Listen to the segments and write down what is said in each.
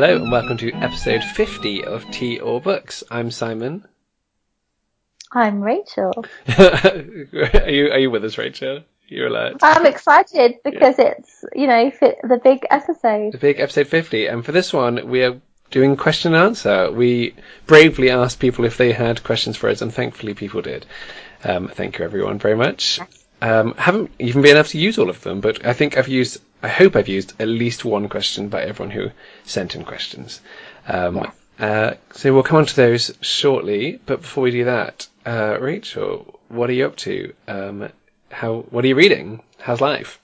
Hello and welcome to episode 50 of Tea or Books. I'm Simon. I'm Rachel. are you are you with us, Rachel? You're alert. I'm excited because it's you know the big episode. The big episode 50, and for this one we are doing question and answer. We bravely asked people if they had questions for us, and thankfully people did. Um, thank you everyone very much. Um, haven't even been able to use all of them, but I think I've used, I hope I've used at least one question by everyone who sent in questions. Um, uh, so we'll come on to those shortly, but before we do that, uh, Rachel, what are you up to? Um, how, what are you reading? How's life?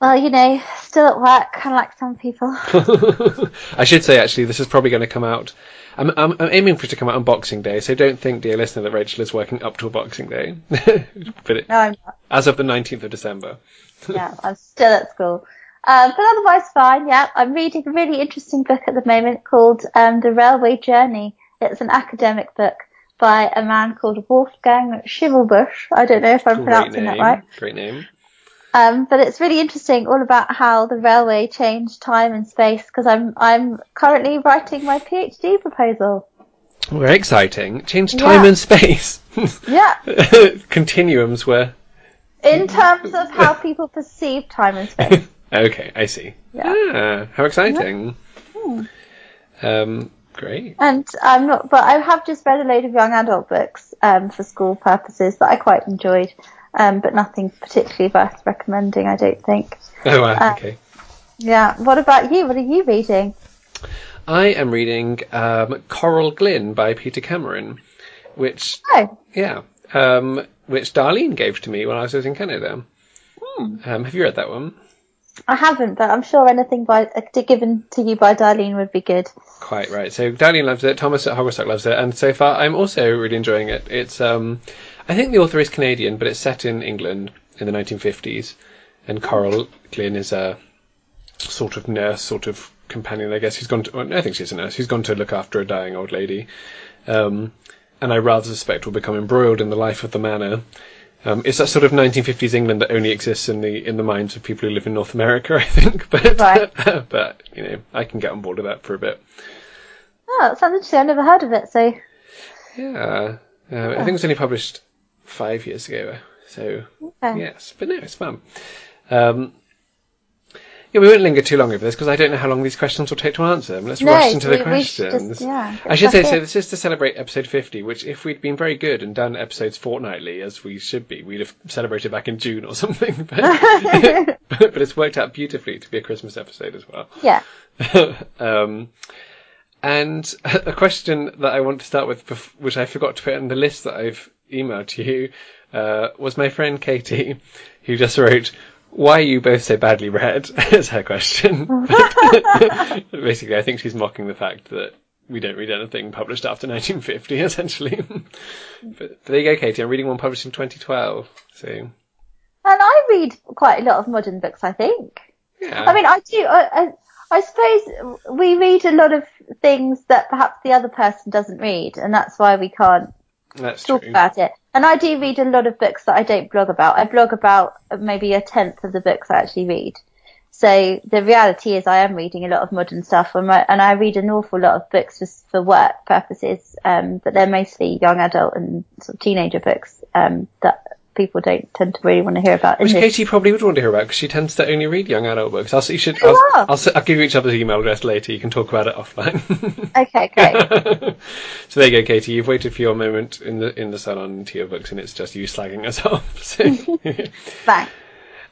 Well, you know, still at work, kind of like some people. I should say actually, this is probably going to come out. I'm, I'm, I'm aiming for it to come out on Boxing Day, so don't think, dear listener, that Rachel is working up to a Boxing Day. but it, No, I'm not. as of the 19th of December. Yeah, I'm still at school. Um, but otherwise fine, yeah. I'm reading a really interesting book at the moment called um, The Railway Journey. It's an academic book by a man called Wolfgang Schivelbusch. I don't know if I'm Great pronouncing name. that right. Great name. Um, but it's really interesting all about how the railway changed time and space because I'm I'm currently writing my PhD proposal. Very exciting. Change time Yeah. and space. Yeah, Continuums were. In terms of how people perceive time and space. okay, I see. Yeah. Ah, how exciting. Hmm. Um, great. And I'm not, but I have just read a load of young adult books um, for school purposes that I quite enjoyed, um, but nothing particularly worth recommending, I don't think. Oh, wow, Uh, okay. Yeah. What about you? What are you reading? I am reading um, Coral Glynn by Peter Cameron, which, Oh, yeah, um, which Darlene gave to me when I was in Canada. Hmm. Um, have you read that one? I haven't, but I'm sure anything by uh, given to you by Darlene would be good. Quite right. So Darlene loves it. Thomas at Hogglestock loves it, and so far I'm also really enjoying it. It's um, I think the author is Canadian, but it's set in England in the 1950s, and Coral Glynn is a sort of nurse, sort of companion, I guess. Who's gone to? Well, I think she's a nurse. Who's gone to look after a dying old lady, um, and I rather suspect will become embroiled in the life of the manor. Um, it's that sort of 1950s England that only exists in the in the minds of people who live in North America, I think. But Right. but you know, I can get on board with that for a bit. Oh, that sounds interesting. I've never heard of it, so Yeah, uh, I think it was only published five years ago. So okay. yes, but no, it's fun. Um, yeah, we won't linger too long over this because I don't know how long these questions will take to answer them. Let's No, rush into the we- we questions. just- yeah, I should say, so this is to celebrate episode 50, which if we'd been very good and done episodes fortnightly, as we should be, we'd have celebrated back in June or something. But, but it's worked out beautifully to be a Christmas episode as well. Yeah. um, and a question that I want to start with, which I forgot to put in the list that I've emailed to you, uh, was my friend Katie, who just wrote, "Why are you both so badly read?" is her question. Basically, I think she's mocking the fact that we don't read anything published after 1950, essentially. but, there you go, Katie. I'm reading one published in 2012. So And I read quite a lot of modern books, I think. yeah, I mean, I do. I, I, I suppose we read a lot of things that perhaps the other person doesn't read, and that's why we can't that's talk true. about it. And I do read a lot of books that I don't blog about. I blog about maybe a tenth of the books I actually read. So the reality is I am reading a lot of modern stuff and, my, and I read an awful lot of books just for work purposes. Um, but they're mostly young adult and sort of teenager books, um, that people don't tend to really want to hear about. Which. Katie probably would want to hear about because she tends to only read young adult books. I'll, you should, I'll. I'll, s- I'll give you each other's email address later. You can talk about it offline. Okay, great. so there you go, Katie. You've waited for your moment in the in the salon to your books, and it's just you slagging us off. So, Bang.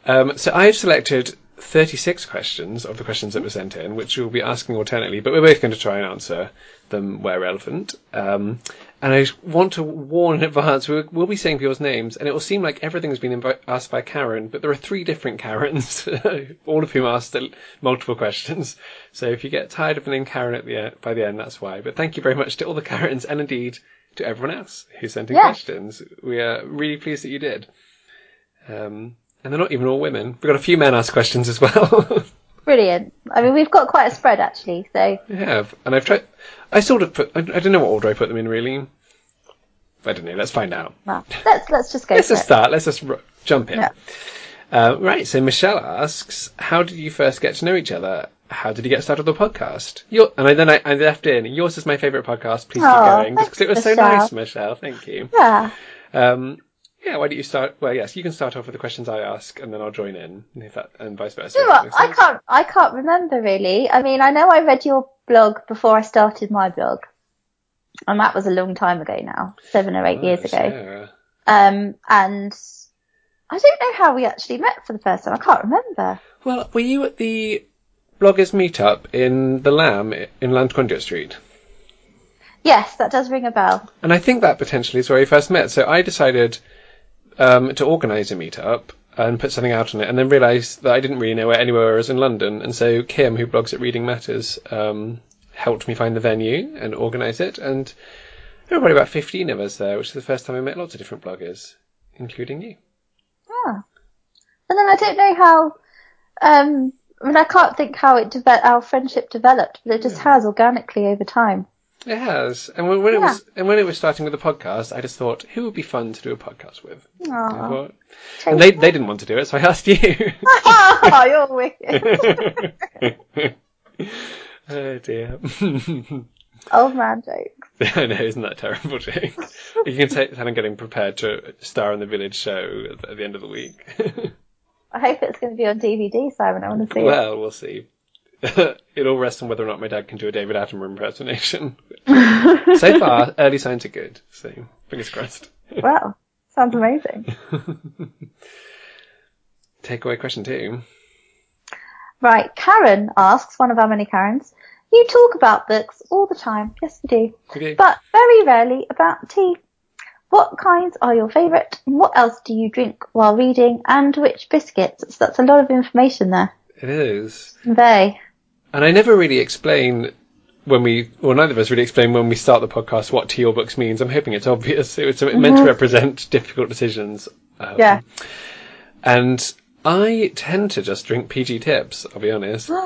um, so I've selected 36 questions of the questions that were sent in, which we'll be asking alternately, but we're both going to try and answer them where relevant. Um, and I want to warn in advance, we'll, we'll be saying people's names, and it will seem like everything has been invi- asked by Karen, but there are three different Karens, all of whom asked multiple questions. So if you get tired of the name Karen at the end, by the end, that's why. But thank you very much to all the Karens, and indeed to everyone else who sent in Yeah. questions. We are really pleased that you did. Um, and they're not even all women. We've got a few men ask questions as well. Brilliant. I mean, we've got quite a spread actually, so have, and I've tried. I sort of put. I, I don't know what order I put them in really. I don't know. Let's find out. well, let's let's just go Let's just it. start. Let's just r- jump in. Yeah. Uh, right. So Michelle asks, "How did you first get to know each other?" how did you get started with the podcast? Your, and I, then I, I left in, yours is my favourite podcast, please keep going. because it was thanks, so nice, Michelle, thank you. Yeah. Um, yeah, why don't you start, well yes, you can start off with the questions I ask and then I'll join in, and if that, and vice versa. You know what? I can't. I can't remember really. I mean, I know I read your blog before I started my blog, and that was a long time ago now, seven or eight years ago. Um, and I don't know how we actually met for the first time. I can't remember. Well, were you at the bloggers meetup in the Lamb in Lamb's Conduit Street? Yes, that does ring a bell. And I think that potentially is where we first met. So I decided um, to organise a meetup and put something out on it, and then realised that I didn't really know where anywhere was in London. And so Kim, who blogs at Reading Matters, um, helped me find the venue and organise it. And there were probably about 15 of us there, which is the first time I met lots of different bloggers, including you. Yeah. And then I don't know how. Um, I mean, I can't think how it deve- our friendship developed, but it just has organically over time. It has, and when, when it was, and when it was starting with the podcast, I just thought, who would be fun to do a podcast with? Thought, and they they didn't want to do it, so I asked you. oh, you're wicked. oh dear. Old man jokes. I know, isn't that terrible, Jake? You can say tell I'm getting prepared to star in the village show at, at the end of the week. I hope it's going to be on DVD, Simon. I want to see it. well, we'll see. it all rests on whether or not my dad can do a David Attenborough impersonation. so far, early signs are good, so fingers crossed. Wow, sounds amazing. Takeaway question two. Right, Karen asks, one of our many Karens, you talk about books all the time. Yes, we do. Okay. But very rarely about tea. What kinds are your favourite? And what else do you drink while reading? And which biscuits? So that's a lot of information there. It is. Convey. And I never really explain when we, well, neither of us really explain when we start the podcast what tea or books means. I'm hoping it's obvious. It's meant to represent difficult decisions. Um, Yeah. And I tend to just drink PG tips, I'll be honest.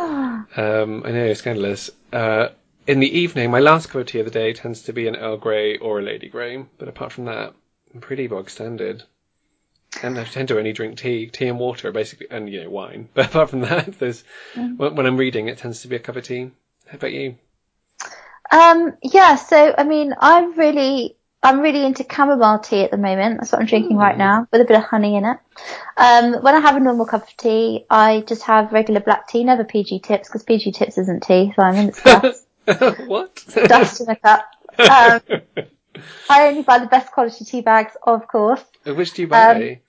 Um, I know, it's scandalous. Uh, in the evening, my last cup of tea of the day tends to be an Earl Grey or a Lady Grey, but apart from that, I'm pretty bog standard. And I tend to only drink tea, tea and water, basically, and you know wine. But apart from that, there's when, when I'm reading, it tends to be a cup of tea. How about you? Um, yeah, so, I mean, I'm really, I'm really into chamomile tea at the moment. That's what I'm drinking right now, with a bit of honey in it. Um, when I have a normal cup of tea, I just have regular black tea, never PG tips, because PG tips isn't tea, Simon, it's dust, what? dust in a cup. Um, I only buy the best quality tea bags, of course. Which do you buy?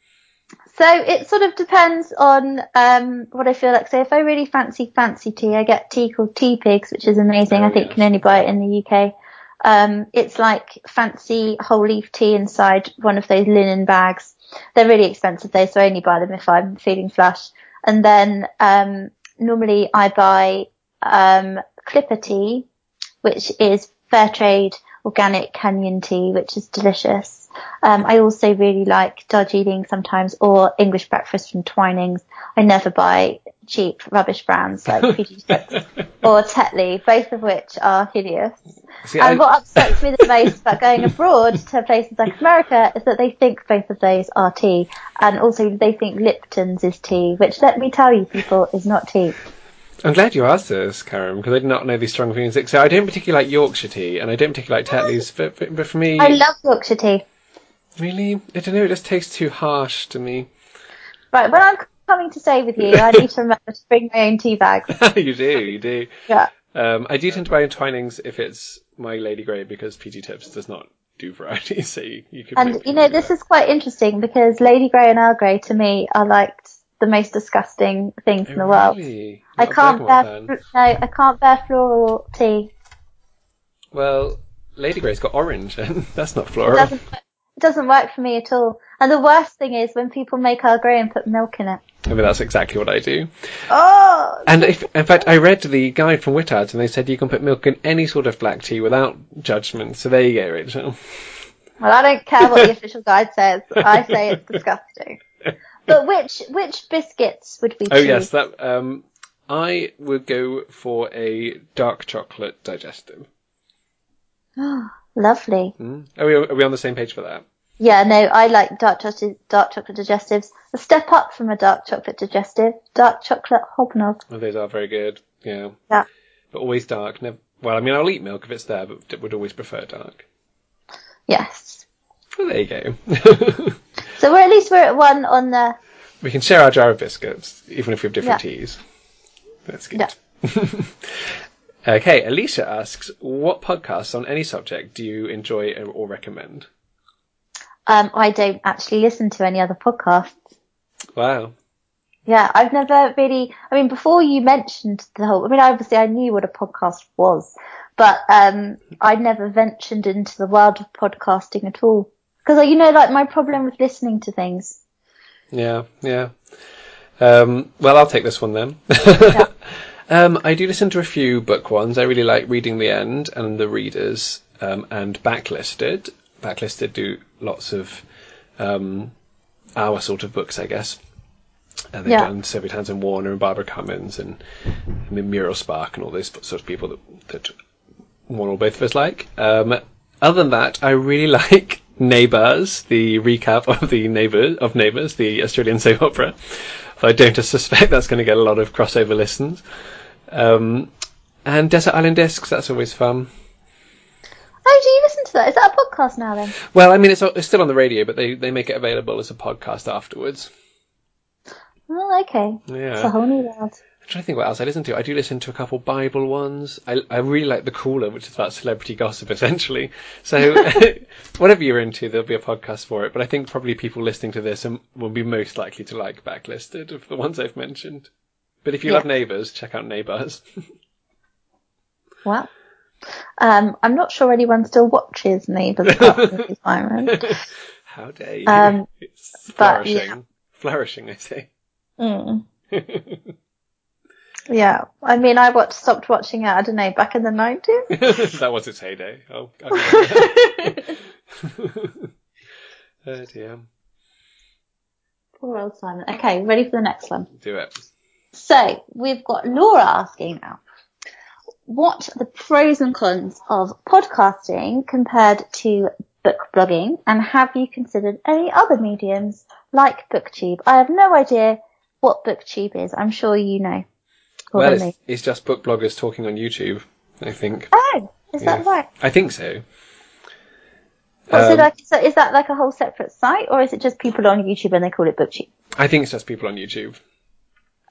So it sort of depends on um, what I feel like. So if I really fancy fancy tea, I get tea called Tea Pigs, which is amazing. Oh, I think yes. you can only buy it in the UK. Um, it's like fancy whole leaf tea inside one of those linen bags. They're really expensive though, so I only buy them if I'm feeling flush. And then um, normally I buy um, Clipper tea, which is fair trade organic Kenyan tea, which is delicious. Um, I also really like Darjeeling sometimes or English breakfast from Twinings. I never buy cheap rubbish brands like PG Tips or Tetley, both of which are hideous. See, I, And what upsets me the most about going abroad to places like America is that they think both of those are tea. And also they think Lipton's is tea, which let me tell you people is not tea. I'm glad you asked this, Karen, because I did not know these strong feelings. So I don't particularly like Yorkshire tea, and I don't particularly like Tetley's, but, but, but for me, I love Yorkshire tea. really, I don't know, it just tastes too harsh to me. Right, when I'm coming to stay with you, I need to remember to bring my own tea bags. you do, you do. Yeah. Um, I do tend to buy in Twinings if it's my Lady Grey because PG Tips does not do variety, so you, you could. And you know, this is quite interesting because Lady Grey and Earl Grey to me are like the most disgusting things in the world. Really? I can't bear fl- no, I can't bear floral tea. Well, Lady Grey's got orange, and that's not It floral. doesn't it doesn't work for me at all. And the worst thing is when people make Earl Grey and put milk in it. I mean, that's exactly what I do. Oh, And if, in fact, I read the guide from Whittards, and they said you can put milk in any sort of black tea without judgment. So there you go, Rachel. well, I don't care what the official guide says. I say it's disgusting. But which which biscuits would we Oh choose? yes, that. Um, I would go for a dark chocolate digestive. Lovely. Mm? Are we are we on the same page for that? Yeah, no, I like dark chocolate, dark chocolate digestives. A step up from a dark chocolate digestive, dark chocolate hobnob. Oh, those are very good. Yeah. Yeah. But always dark. Never, well, I mean, I'll eat milk if it's there, but would always prefer dark. Yes. Well, there you go. So we're at least we're at one on the we can share our jar of biscuits, even if we have different Yeah. teas. That's good. okay, Alicia asks, what podcasts on any subject do you enjoy or recommend? um I don't actually listen to any other podcasts. Wow. Yeah, I've never really. I mean, before you mentioned the whole. I mean, obviously, I knew what a podcast was, but um, I'd never ventured into the world of podcasting at all. Because you know, like my problem with listening to things. Yeah, yeah. Um, well, I'll take this one then. um, I do listen to a few book ones. I really like Reading the End and The Readers um, and Backlisted. Backlisted do lots of um, our sort of books, I guess. And they've Yeah. done Sylvia Townsend Warner and Barbara Comyns and, Muriel Spark and all those sort of people that, that one or both of us like. Um, other than that, I really like Neighbours, the recap of the Neighbours of Neighbours, the Australian soap opera. I don't suspect that's going to get a lot of crossover listens. Um, and Desert Island Discs, that's always fun. Oh, do you listen to that? Is that a podcast now then? Well, I mean, it's, it's still on the radio, but they, they make it available as a podcast afterwards. Oh, okay. Yeah. It's a whole new world. I'm trying to think what else I listen to. I do listen to a couple Bible ones. I, I really like The Caller, which is about celebrity gossip, essentially. So, whatever you're into, there'll be a podcast for it. But I think probably people listening to this will be most likely to like Backlisted of the ones I've mentioned. But if you Yeah. love Neighbours, check out Neighbours. well, Um, I'm not sure anyone still watches Neighbours apart from Mrs. Byron. How dare you? Um, it's but, flourishing. yeah. Flourishing, I say. Mm. Yeah, I mean, I watched, stopped watching it. I don't know, back in the nineties. that was its heyday. Oh, I'll give it that. oh dear. Poor old Simon. Okay, ready for the next one. Do it. So we've got Laura asking now, what are the pros and cons of podcasting compared to book blogging, and have you considered any other mediums like BookTube? I have no idea what BookTube is. I'm sure you know. Well, it's, it's just book bloggers talking on YouTube, I think. oh, is Yeah. that right? I think so. Um, it like? So is that like a whole separate site, or is it just people on YouTube and they call it BookTube? I think it's just people on YouTube.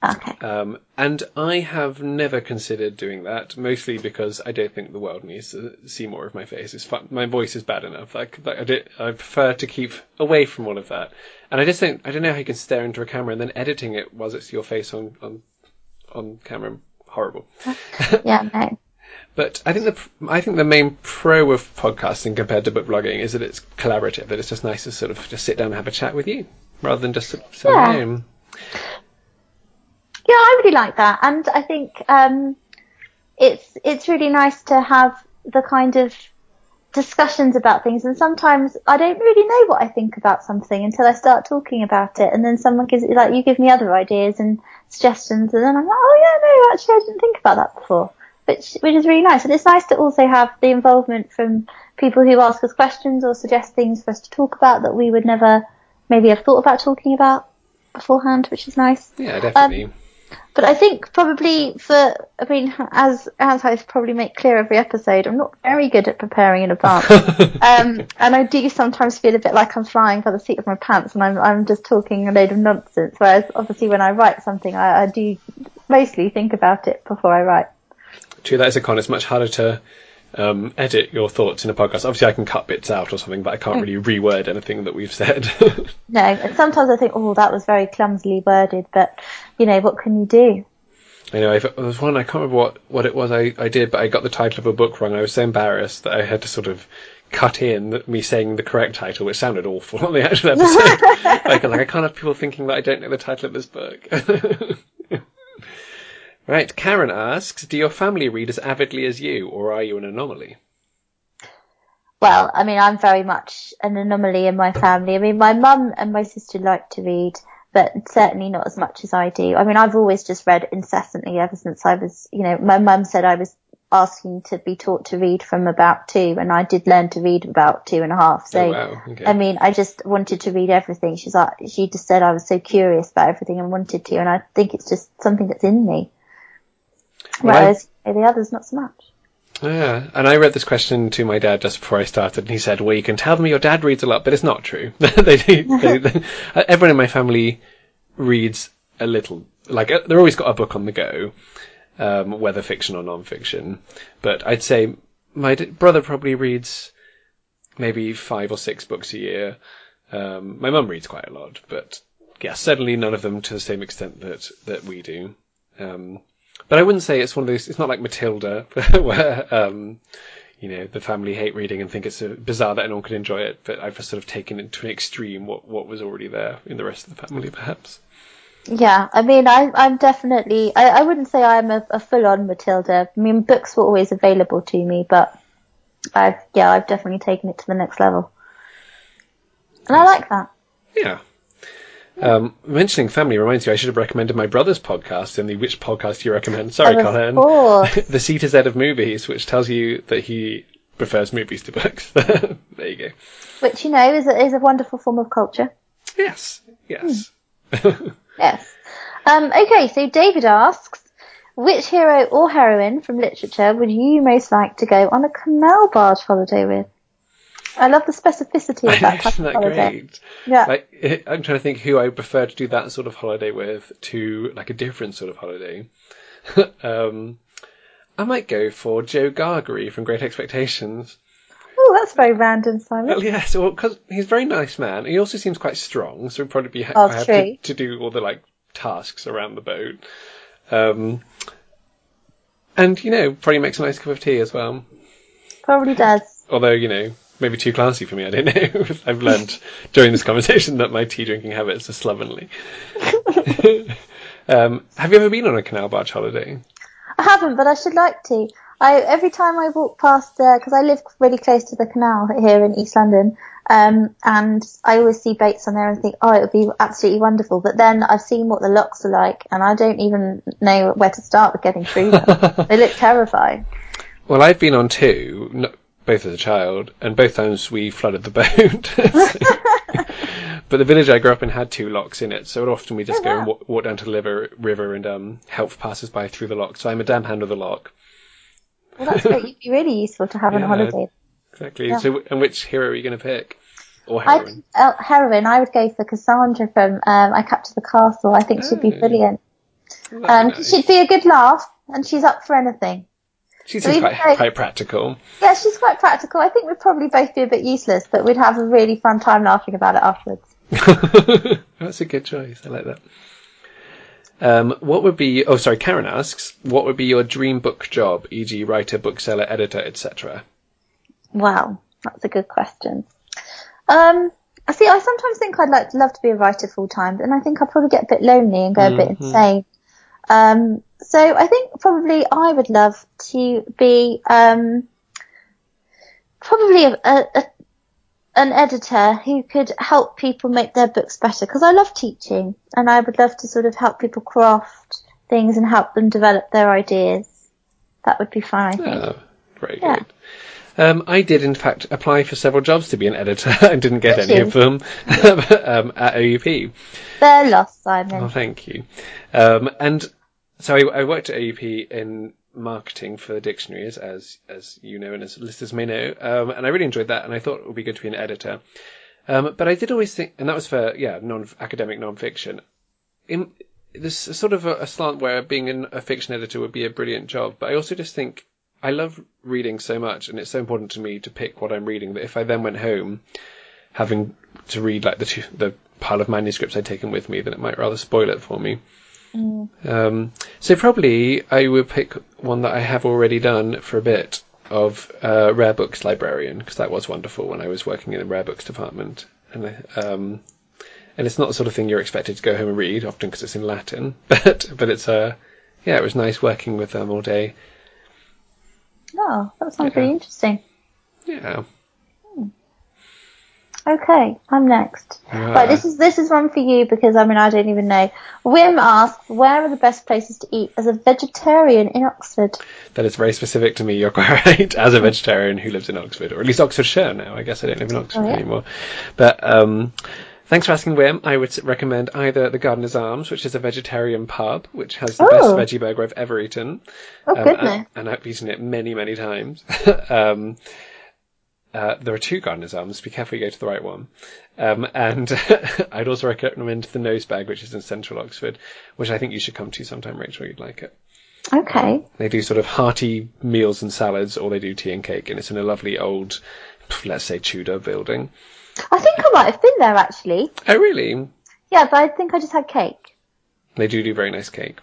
Okay. Um, and I have never considered doing that, mostly because I don't think the world needs to see more of my face. It's fun. My voice is bad enough. Like, like I, did, I prefer to keep away from all of that. And I just think I don't know how you can stare into a camera and then editing it while it's your face on on on camera. Horrible. Yeah, no. But I think the I think the main pro of podcasting compared to book blogging is that it's collaborative. That it's just nice to sort of just sit down and have a chat with you rather than just sit Yeah. home. Yeah, I really like that, and I think um, it's it's really nice to have the kind of discussions about things. And sometimes I don't really know what I think about something until I start talking about it, and then someone gives like you give me other ideas and suggestions, and then I'm like, oh yeah, no, actually I didn't think about that before, which which is really nice. And it's nice to also have the involvement from people who ask us questions or suggest things for us to talk about that we would never maybe have thought about talking about beforehand, which is nice. Yeah, definitely. Um, But I think probably for, I mean, as as I probably make clear every episode, I'm not very good at preparing in advance. um, and I do sometimes feel a bit like I'm flying by the seat of my pants and I'm I'm just talking a load of nonsense. Whereas obviously when I write something, I, I do mostly think about it before I write. True, that is a con. It's much harder to um, edit your thoughts in a podcast. Obviously, I can cut bits out or something, but I can't really reword anything that we've said. No, and sometimes I think, oh, that was very clumsily worded, but you know, what can you do? I know, there was one, I can't remember what, what it was I, I did, but I got the title of a book wrong. I was so embarrassed that I had to sort of cut in me saying the correct title, which sounded awful on the actual episode. like, like, I can't have people thinking that I don't know the title of this book. right, Karen asks, do your family read as avidly as you, or are you an anomaly? Well, I mean, I'm very much an anomaly in my family. I mean, my mum and my sister like to read, but certainly not as much as I do. I mean, I've always just read incessantly ever since I was, you know, my mum said I was asking to be taught to read from about two, and I did learn to read about two and a half. So, oh, wow. Okay. I mean, I just wanted to read everything. She's like, she just said I was so curious about everything and wanted to, and I think it's just something that's in me. Whereas the others, not so much. Yeah, and I read this question to my dad just before I started, and he said, "Well, you can tell them your dad reads a lot, but it's not true. they do. They, they, everyone in my family reads a little. Like uh, they're always got a book on the go, um, whether fiction or non-fiction. But I'd say my d- brother probably reads maybe five or six books a year. Um, my mum reads quite a lot, but yeah, certainly none of them to the same extent that that we do. Um, but I wouldn't say it's one of those. It's not like Matilda, where um, you know the family hate reading and think it's bizarre that anyone could enjoy it. But I've just sort of taken it to an extreme what what was already there in the rest of the family, perhaps. Yeah, I mean, I, I'm definitely, I, I wouldn't say I'm a, a full-on Matilda. I mean, books were always available to me, but I've, yeah, I've definitely taken it to the next level. And I like that. Yeah. Um, mentioning family reminds me I should have recommended my brother's podcast in the which podcast you recommend. Sorry, Colin. the C to Z of movies, which tells you that he prefers movies to books. there you go. Which, you know, is a, is a wonderful form of culture. Yes. Yes. Yes. Um, okay, so David asks, which hero or heroine from literature would you most like to go on a canal barge holiday with? I love the specificity of that type Isn't of that holiday. great? Yeah. Like, eh, I'm trying to think who I would prefer to do that sort of holiday with to like a different sort of holiday. um, I might go for Joe Gargery from Great Expectations. Oh, that's very random, Simon. Well, yes, well, because he's a very nice man. He also seems quite strong, so he'd probably be ha- Oh, true. to, to do all the like tasks around the boat. Um, and you know, probably makes a nice cup of tea as well. Probably does. Although you know, maybe too classy for me. I don't know. I've learned during this conversation that my tea drinking habits are slovenly. um, have you ever been on a canal barge holiday? I haven't, but I should like to. I every time I walk past there because I live really close to the canal here in East London, um, and I always see boats on there and think, oh, it would be absolutely wonderful. But then I've seen what the locks are like, and I don't even know where to start with getting through them. they look terrifying. Well, I've been on two, n- both as a child, and both times we flooded the boat. but the village I grew up in had two locks in it, so often we just Oh, go and walk, walk down to the river, river and um, help passers-by through the lock. So I'm a damn hand of the lock. Well, that's great. You'd be really useful to have on a holiday. Exactly. Yeah. So, and which hero are you going to pick? Or I heroine? uh, heroine. I would go for Cassandra from um, I Capture the Castle. I think she'd be Oh. brilliant. Um, nice. she'd be a good laugh, and she's up for anything. She seems quite, though- quite practical. Yeah, she's quite practical. I think we'd probably both be a bit useless, but we'd have a really fun time laughing about it afterwards. That's a good choice. I like that. Um, what would be? Oh, sorry. Karen asks, what would be your dream book job, e.g., writer, bookseller, editor, etc. Wow, that's a good question. Um, I see. I sometimes think I'd like love to be a writer full time, and I think I'd probably get a bit lonely and go a bit Mhm. insane. Um, so I think probably I would love to be um, probably a, a, a an editor who could help people make their books better because I love teaching and I would love to sort of help people craft things and help them develop their ideas. That would be fun, I think. Oh, very Yeah. good. Um, I did, in fact, apply for several jobs to be an editor and didn't get Did any you? of them um, at OUP. They're lost, Simon. Oh, thank you. Um, and so I, I worked at OUP in marketing for dictionaries, as as you know and as listeners may know, um, and I really enjoyed that, and I thought it would be good to be an editor. Um, but I did always think, and that was for yeah, non academic non-fiction. In, there's sort of a, a slant where being an, a fiction editor would be a brilliant job, but I also just think I love reading so much, and it's so important to me to pick what I'm reading that if I then went home having to read like the two, the pile of manuscripts I'd taken with me, then it might rather spoil it for me. Um, so probably I would pick one that I have already done for a bit of uh, rare books librarian because that was wonderful when I was working in the rare books department, and I- um, and it's not the sort of thing you're expected to go home and read often because it's in Latin, but but it's uh, yeah, it was nice working with them all day. Oh, that sounds Yeah. really interesting. Yeah, Okay, I'm next. Yeah. Right, this is this is one for you because I mean I don't even know. Wim asks, where are the best places to eat as a vegetarian in Oxford? that is very specific to me. You're quite right. As a vegetarian who lives in Oxford, or at least Oxfordshire now. I guess I don't live in Oxford Oh, yeah. anymore. But um, Thanks for asking, Wim. I would recommend either The Gardener's Arms, which is a vegetarian pub, which has the Oh. best veggie burger I've ever eaten. Oh Um, goodness. and, and I've eaten it many, many times. um, uh, there are two Gardener's Arms. Be careful you go to the right one. Um, and I'd also recommend the Nose Bag, which is in central Oxford, which I think you should come to sometime, Rachel. You'd like it. Okay. They do sort of hearty meals and salads, or they do tea and cake, and it's in a lovely old, let's say, Tudor building. I think I might have been there actually. Oh, really? Yeah, but I think I just had cake. They do do very nice cake.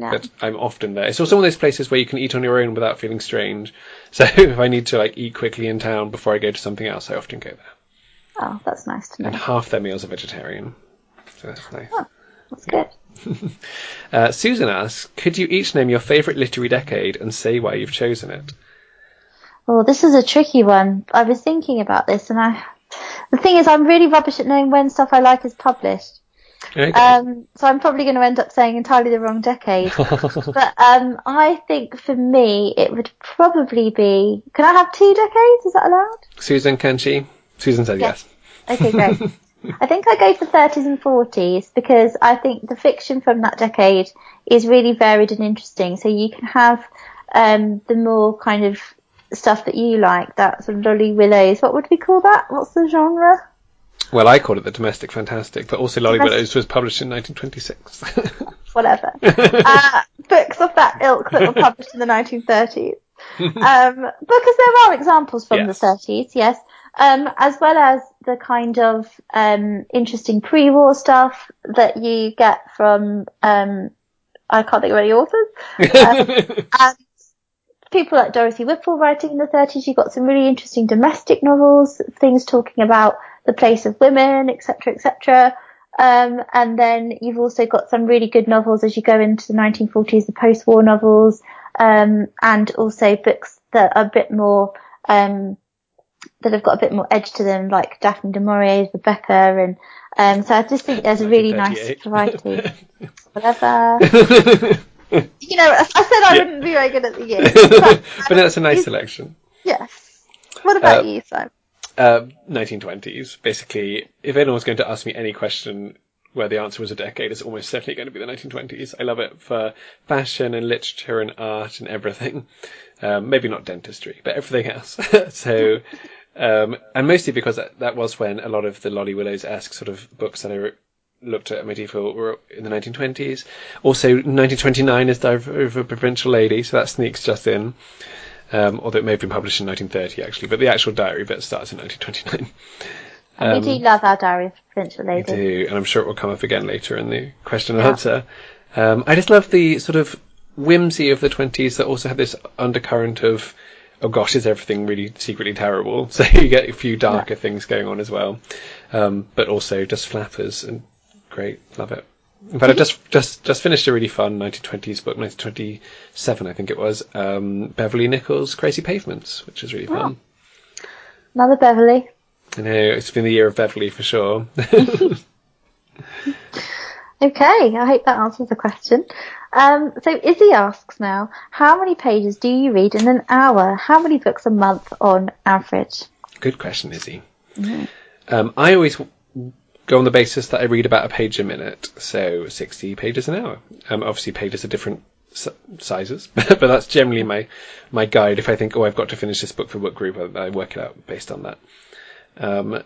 Yeah. but I'm often there. It's also one of those places where you can eat on your own without feeling strange. So if I need to like eat quickly in town before I go to something else, I often go there. Oh, that's nice to And know. half their meals are vegetarian. So that's nice. That's good. Uh, Susan asks, could you each name your favourite literary decade and say why you've chosen it? Well, this is a tricky one. I was thinking about this, and I. The thing is, I'm really rubbish at knowing when stuff I like is published. Okay. Um, so I'm probably going to end up saying entirely the wrong decade. but um, I think for me, it would probably be. Can I have two decades? Is that allowed? Susan, can she? Susan said yes. Okay, great. I think I go for 30s and 40s because I think the fiction from that decade is really varied and interesting. So you can have um, the more kind of stuff that you like, that sort of Lolly Willowes. What would we call that? What's the genre? Well, I called it the domestic fantastic, but also Lolly Willowes was published in 1926. Whatever. uh, books of that ilk that were published in the 1930s. Um, because there are examples from Yes. the 30s, yes. Um, as well as the kind of um, interesting pre-war stuff that you get from um, I can't think of any authors. and people like Dorothy Whipple writing in the 30s, you got some really interesting domestic novels, things talking about the place of women, etc., etc. Um, and then you've also got some really good novels as you go into the 1940s, the post-war novels, um, and also books that are a bit more, um, that have got a bit more edge to them, like Daphne du Maurier's Rebecca, and um, so I just think there's a really nice variety. Whatever. You know, I I said I Yeah. wouldn't be very good at the years. But, but that's a nice selection. yes. What about Uh, you, Simon? Uh, 1920s. Basically, if anyone's going to ask me any question where the answer was a decade, it's almost certainly going to be the 1920s. I love it for fashion and literature and art and everything. Um, maybe not dentistry, but everything else. so, um, and mostly because that, that was when a lot of the Lolly Willowes-esque sort of books that I wrote looked at medieval were in the 1920s. Also, 1929 is of a Provincial Lady, so that sneaks just in. Um, although it may have been published in 1930 actually, but the actual diary bit starts in 1929. And we do love our Diary of Provincial I do, and I'm sure it will come up again later in the question and Yeah. answer. Um, I just love the sort of whimsy of the 20s that also had this undercurrent of, oh gosh, is everything really secretly terrible? So you get a few darker things going on as well. Um, but also just flappers and great, love it. In fact, I just, just, just finished a really fun 1920s book, 1927 I think it was, um, Beverley Nichols' Crazy Pavements, which is really fun. Another Beverley. I know, it's been the year of Beverley for sure. Okay, I hope that answers the question. Um, so Izzy asks now, how many pages do you read in an hour? How many books a month on average? Good question, Izzy. Um, I always go on the basis that I read about a page a minute, so 60 pages an hour. Um, obviously, pages are different s- sizes, but that's generally my my guide. If I think, oh, I've got to finish this book for book group, I, I work it out based on that. Um,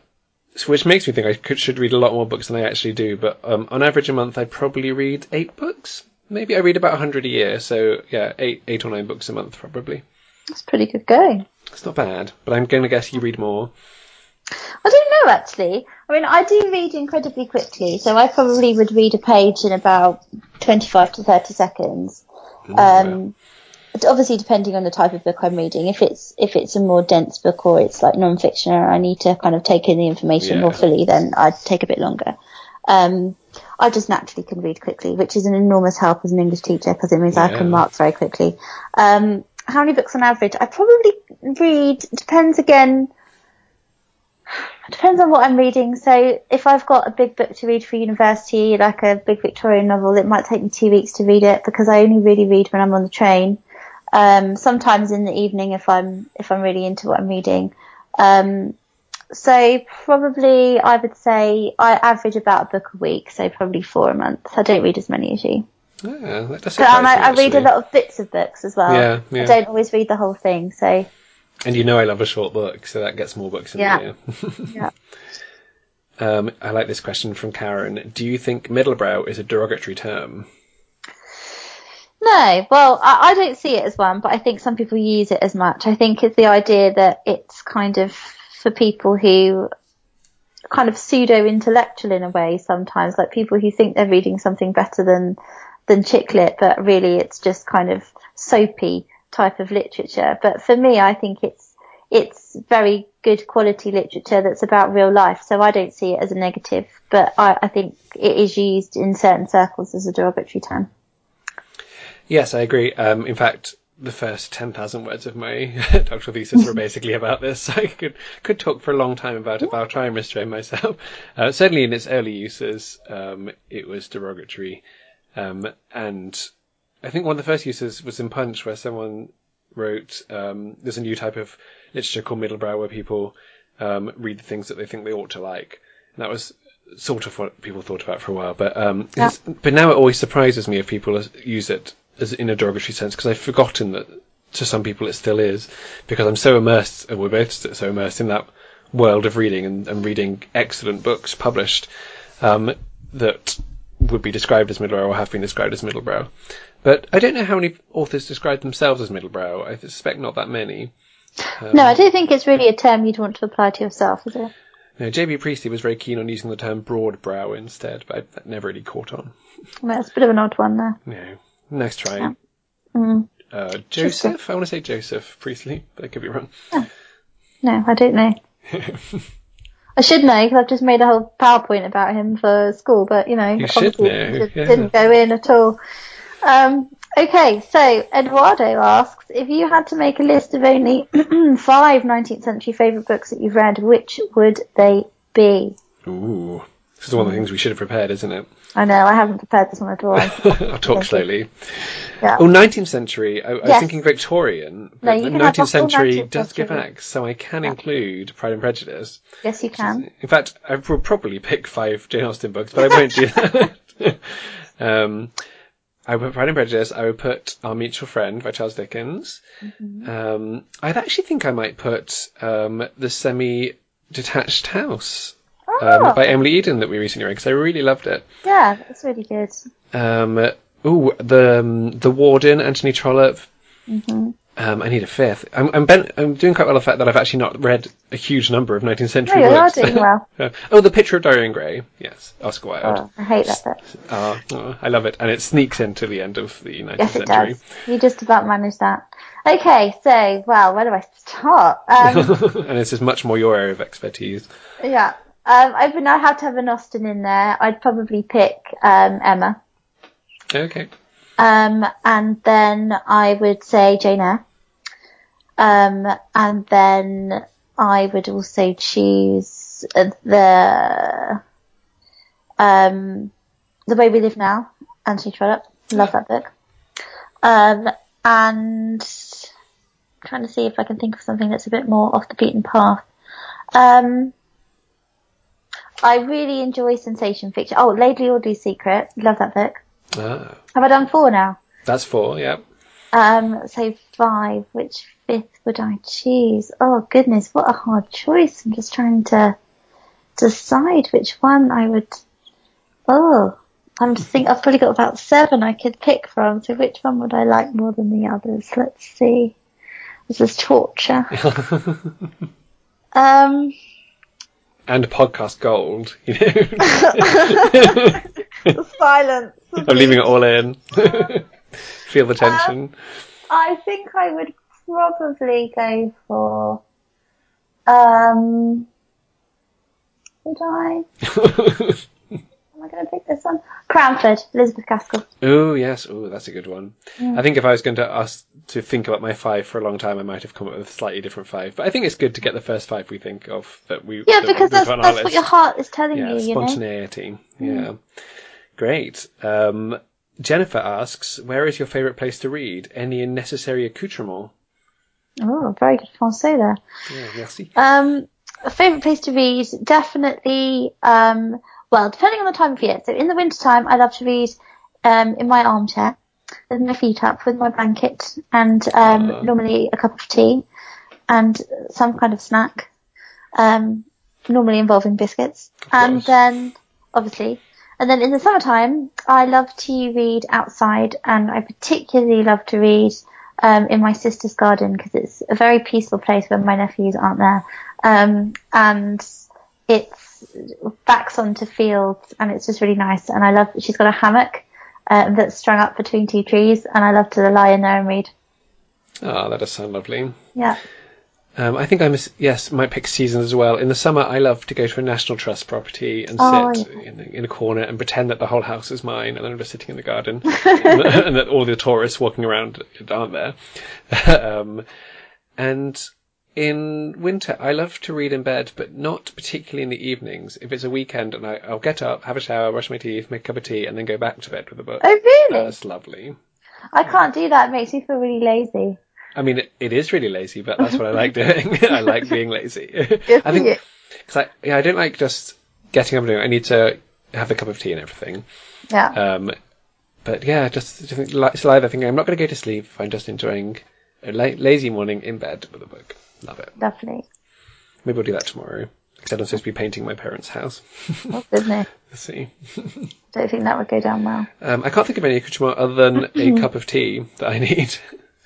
so which makes me think I could, should read a lot more books than I actually do. But um, on average, a month, I probably read eight books. Maybe I read about 100 a year, so yeah, eight eight or nine books a month probably. That's pretty good going. It's not bad, but I'm going to guess you read more. I don't know actually. I mean, I do read incredibly quickly, so I probably would read a page in about 25 to 30 seconds. Um, obviously depending on the type of book I'm reading. If it's if it's a more dense book or it's like non-fiction and I need to kind of take in the information more fully, then I'd take a bit longer. Um, I just naturally can read quickly, which is an enormous help as an English teacher because it means I can mark very quickly. Um, how many books on average? I probably read. Depends again. Depends on what I'm reading. So if I've got a big book to read for university, like a big Victorian novel, it might take me two weeks to read it because I only really read when I'm on the train. Um, sometimes in the evening if I'm if I'm really into what I'm reading. Um, so probably I would say I average about a book a week, so probably four a month. I don't read as many as you. Yeah, that But um, I, I read a lot of bits of books as well. Yeah, yeah. I don't always read the whole thing, so And you know I love a short book, so that gets more books in Yeah. the year. yeah. Um, I like this question from Karen. Do you think middlebrow is a derogatory term? No, well, I, I don't see it as one, but I think some people use it as much. I think it's the idea that it's kind of for people who kind of pseudo intellectual in a way sometimes, like people who think they're reading something better than than chick lit, but really it's just kind of soapy type of literature. But for me, I think it's it's very good quality literature that's about real life, so I don't see it as a negative. But I, I think it is used in certain circles as a derogatory term. Yes, I agree. Um, in fact, the first 10,000 words of my doctoral thesis were basically about this. I could, could talk for a long time about it, but I'll try and restrain myself. Uh, certainly in its early uses, um, it was derogatory. Um, and I think one of the first uses was in Punch where someone wrote, um, there's a new type of literature called middlebrow where people, um, read the things that they think they ought to like. And that was sort of what people thought about for a while, but, um, Yeah. but now it always surprises me if people use it as in a derogatory sense because I've forgotten that to some people it still is because I'm so immersed, and we're both so immersed in that world of reading and, and reading excellent books published, um, that would be described as middlebrow or have been described as middlebrow. But I don't know how many authors describe themselves as middlebrow. I suspect not that many. No, I don't think it's really a term you'd want to apply to yourself, is it? No, J.B. Priestley was very keen on using the term broadbrow instead, but I, that never really caught on. Well, it's a bit of an odd one there. No, nice try. Yeah. Mm. Uh, Joseph, I want to say Joseph Priestley, but I could be wrong. No, I don't know. I should know because I've just made a whole PowerPoint about him for school, but you know, You obviously know, just yeah. didn't go in at all. Um, okay, so Eduardo asks if you had to make a list of only five 19th century favourite books that you've read, which would they be? Ooh, this is one of the things we should have prepared, isn't it? I know I haven't prepared this one at all. I'll talk slowly. Yeah. Oh, 19th century. I, I was thinking Victorian, but the can 19th century 19th does give back, so I can Yeah. include Pride and Prejudice. yes, you can. In fact, I will probably pick five Jane Austen books, but I won't do that. um, I would put Pride and Prejudice. I would put Our Mutual Friend by Charles Dickens. Mm-hmm. Um, I'd actually think I might put um, The Semi-Detached House Oh, um, by Emily Eden that we recently read because I really loved it. yeah, that's really good. Um, ooh, the um, the Warden, Anthony Trollope. hmm Um, I need a fifth. I'm I'm, I'm doing quite well the fact that I've actually not read a huge number of 19th century No, you are doing well. Oh, the Picture of Dorian Gray. Yes, Oscar Wilde. Oh, I hate that bit. Ah, oh, I love it, and it sneaks into the end of the 19th Yes, it century. does. You just about managed that. Okay, so, well, where do I start? Um, and this is much more your area of expertise. yeah. Um, I would I have to have an Austen in there. I'd probably pick um, Emma. Okay. Um, and then I would say Jane Eyre. Um, and then I would also choose the um, The Way We Live Now, Anthony Trollope. Love that book. Um, and I'm trying to see if I can think of something that's a bit more off the beaten path. Um, I really enjoy sensation fiction. Oh, Lady Audley's Secret. Love that book. Ah, Have I done four now? that's four. Yeah. Um, so five. Which fifth would I choose? Oh goodness, what a hard choice. I'm just trying to decide which one I would. Oh, I'm just thinking. I've probably got about seven I could pick from. So which one would I like more than the others? Let's see. This is torture. Um, and podcast gold. You know, silence. I'm leaving it all in. Feel the um, tension. I think I would probably go for. Um, would I? Am I going to pick this one? Cranford, Elizabeth Gaskell. Oh yes, oh that's a good one. Yeah. I think if I was going to ask to think about my five for a long time, I might have come up with a slightly different five. But I think it's good to get the first five we think of that we Yeah, that because that's that's what your heart is telling yeah you. You know. spontaneity. Mm. Yeah, great. Um, Jennifer asks, where is your favourite place to read? Any necessary accoutrement? Oh, very good français there. Yeah, merci. Um, a favourite place to read, definitely, um, well, depending on the time of year. So in the winter time, I love to read um, in my armchair with my feet up with my blanket and um, Uh. normally a cup of tea and some kind of snack, um, normally involving biscuits. And course. then, obviously, and then in the summertime, I love to read outside and I particularly love to read um, in my sister's garden because it's a very peaceful place when my nephews aren't there. Um, and it's backs onto fields and it's just really nice. And I love, she's got a hammock uh, that's strung up between two trees and I love to lie in there and read. Ah, that does sound lovely. Yeah. Um, I think I'm yes, might pick seasons as well. In the summer, I love to go to a National Trust property and Oh, sit in, in a corner and pretend that the whole house is mine, and then I'm just sitting in the garden, and, and that all the tourists walking around aren't there. um, and in winter, I love to read in bed, but not particularly in the evenings. If it's a weekend, and I, I'll get up, have a shower, brush my teeth, make a cup of tea, and then go back to bed with a book. Oh, really? That's lovely. I can't do that. It makes me feel really lazy. I mean, it, it is really lazy, but that's what I like doing. I like being lazy. I think. Cause I, yeah, I don't like just getting up and doing it. I need to have a cup of tea and everything. Yeah. Um, but yeah, just, just think, li- it's either thinking I'm not going to go to sleep if I'm just enjoying a la- lazy morning in bed with a book. Love it. Definitely. Maybe I'll do that tomorrow. Except I'm supposed to be painting my parents' house. Oh, goodness. Let's see. Don't think that would go down well. Um, I can't think of any accoutrement other than a cup of tea that I need.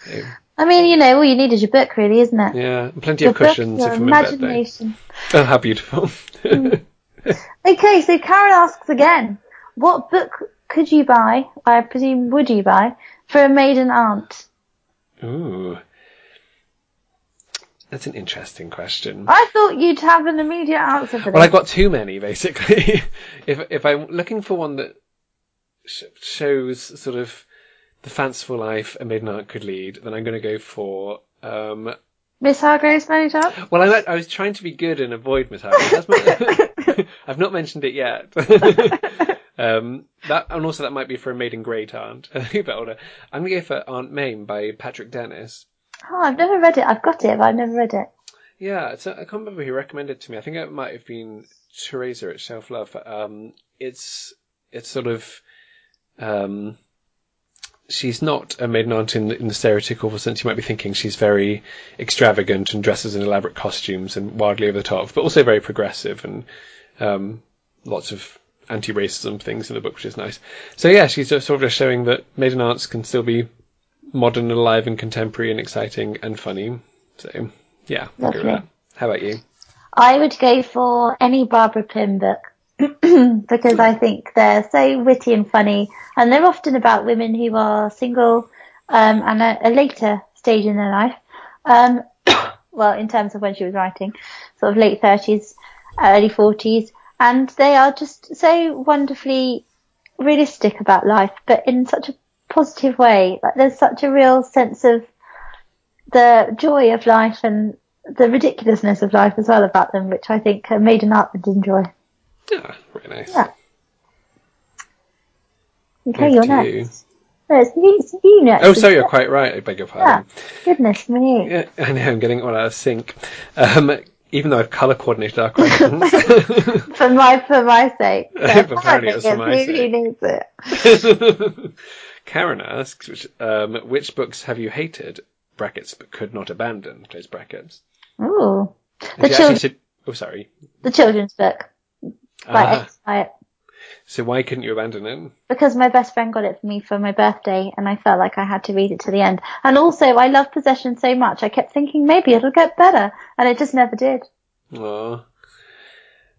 So, I mean, you know, all you need is your book, really, isn't it? yeah, plenty Your of cushions book, if your I'm in imagination. Oh, how beautiful. Hmm. Okay, so Karen asks again, what book could you buy, I presume would you buy, for a maiden aunt? Ooh. That's an interesting question. I thought you'd have an immediate answer for that. Well, I've got too many basically. if if I'm looking for one that sh- shows sort of the fanciful life a maiden aunt could lead, then I'm going to go for. Um, Miss Hargreaves, many times? well, I, I was trying to be good and avoid Miss. That's my, I've not mentioned it yet. um, that and also that might be for a maiden great aunt, a bit older. I'm going to go for Aunt Mame by Patrick Dennis. Oh, I've never read it. I've got it, but I've never read it. Yeah, it's, I can't remember who recommended it to me. I think it might have been Teresa at Shelf Love. Um, it's it's sort of um, she's not a maiden aunt in, in the stereotypical sense you might be thinking. She's very extravagant and dresses in elaborate costumes and wildly over the top, but also very progressive and um, lots of anti-racism things in the book, which is nice. So yeah, she's just sort of just showing that maiden aunts can still be modern and alive and contemporary and exciting and funny. So yeah, I'll go with Lovely. that. How about you? I would go for any Barbara Pym book because I think they're so witty and funny, and they're often about women who are single um, and a, a later stage in their life. Um, well, in terms of when she was writing, sort of late thirties, early forties, and they are just so wonderfully realistic about life, but in such a positive way. Like there's such a real sense of the joy of life and the ridiculousness of life as well about them, which I think a maiden art would enjoy. Yeah, very nice. Yeah. Over you're to you. next. You, it's you next. Oh, sorry, you're quite right. I beg your Yeah. pardon. Goodness me. Yeah, I know, I'm getting all out of sync. Um, even though I've colour coordinated our questions. For my for my sake. Apparently for my Who sake. needs it? Karen asks, which, um, which books have you hated? Brackets, but could not abandon. Close brackets. Ooh. And The, she chil- actually said, oh, sorry. the children's book by Ah, X so why couldn't you abandon it? because my best friend got it for me for my birthday and I felt like I had to read it to the end. And also I love possession so much I kept thinking maybe it'll get better and it just never did. Aw.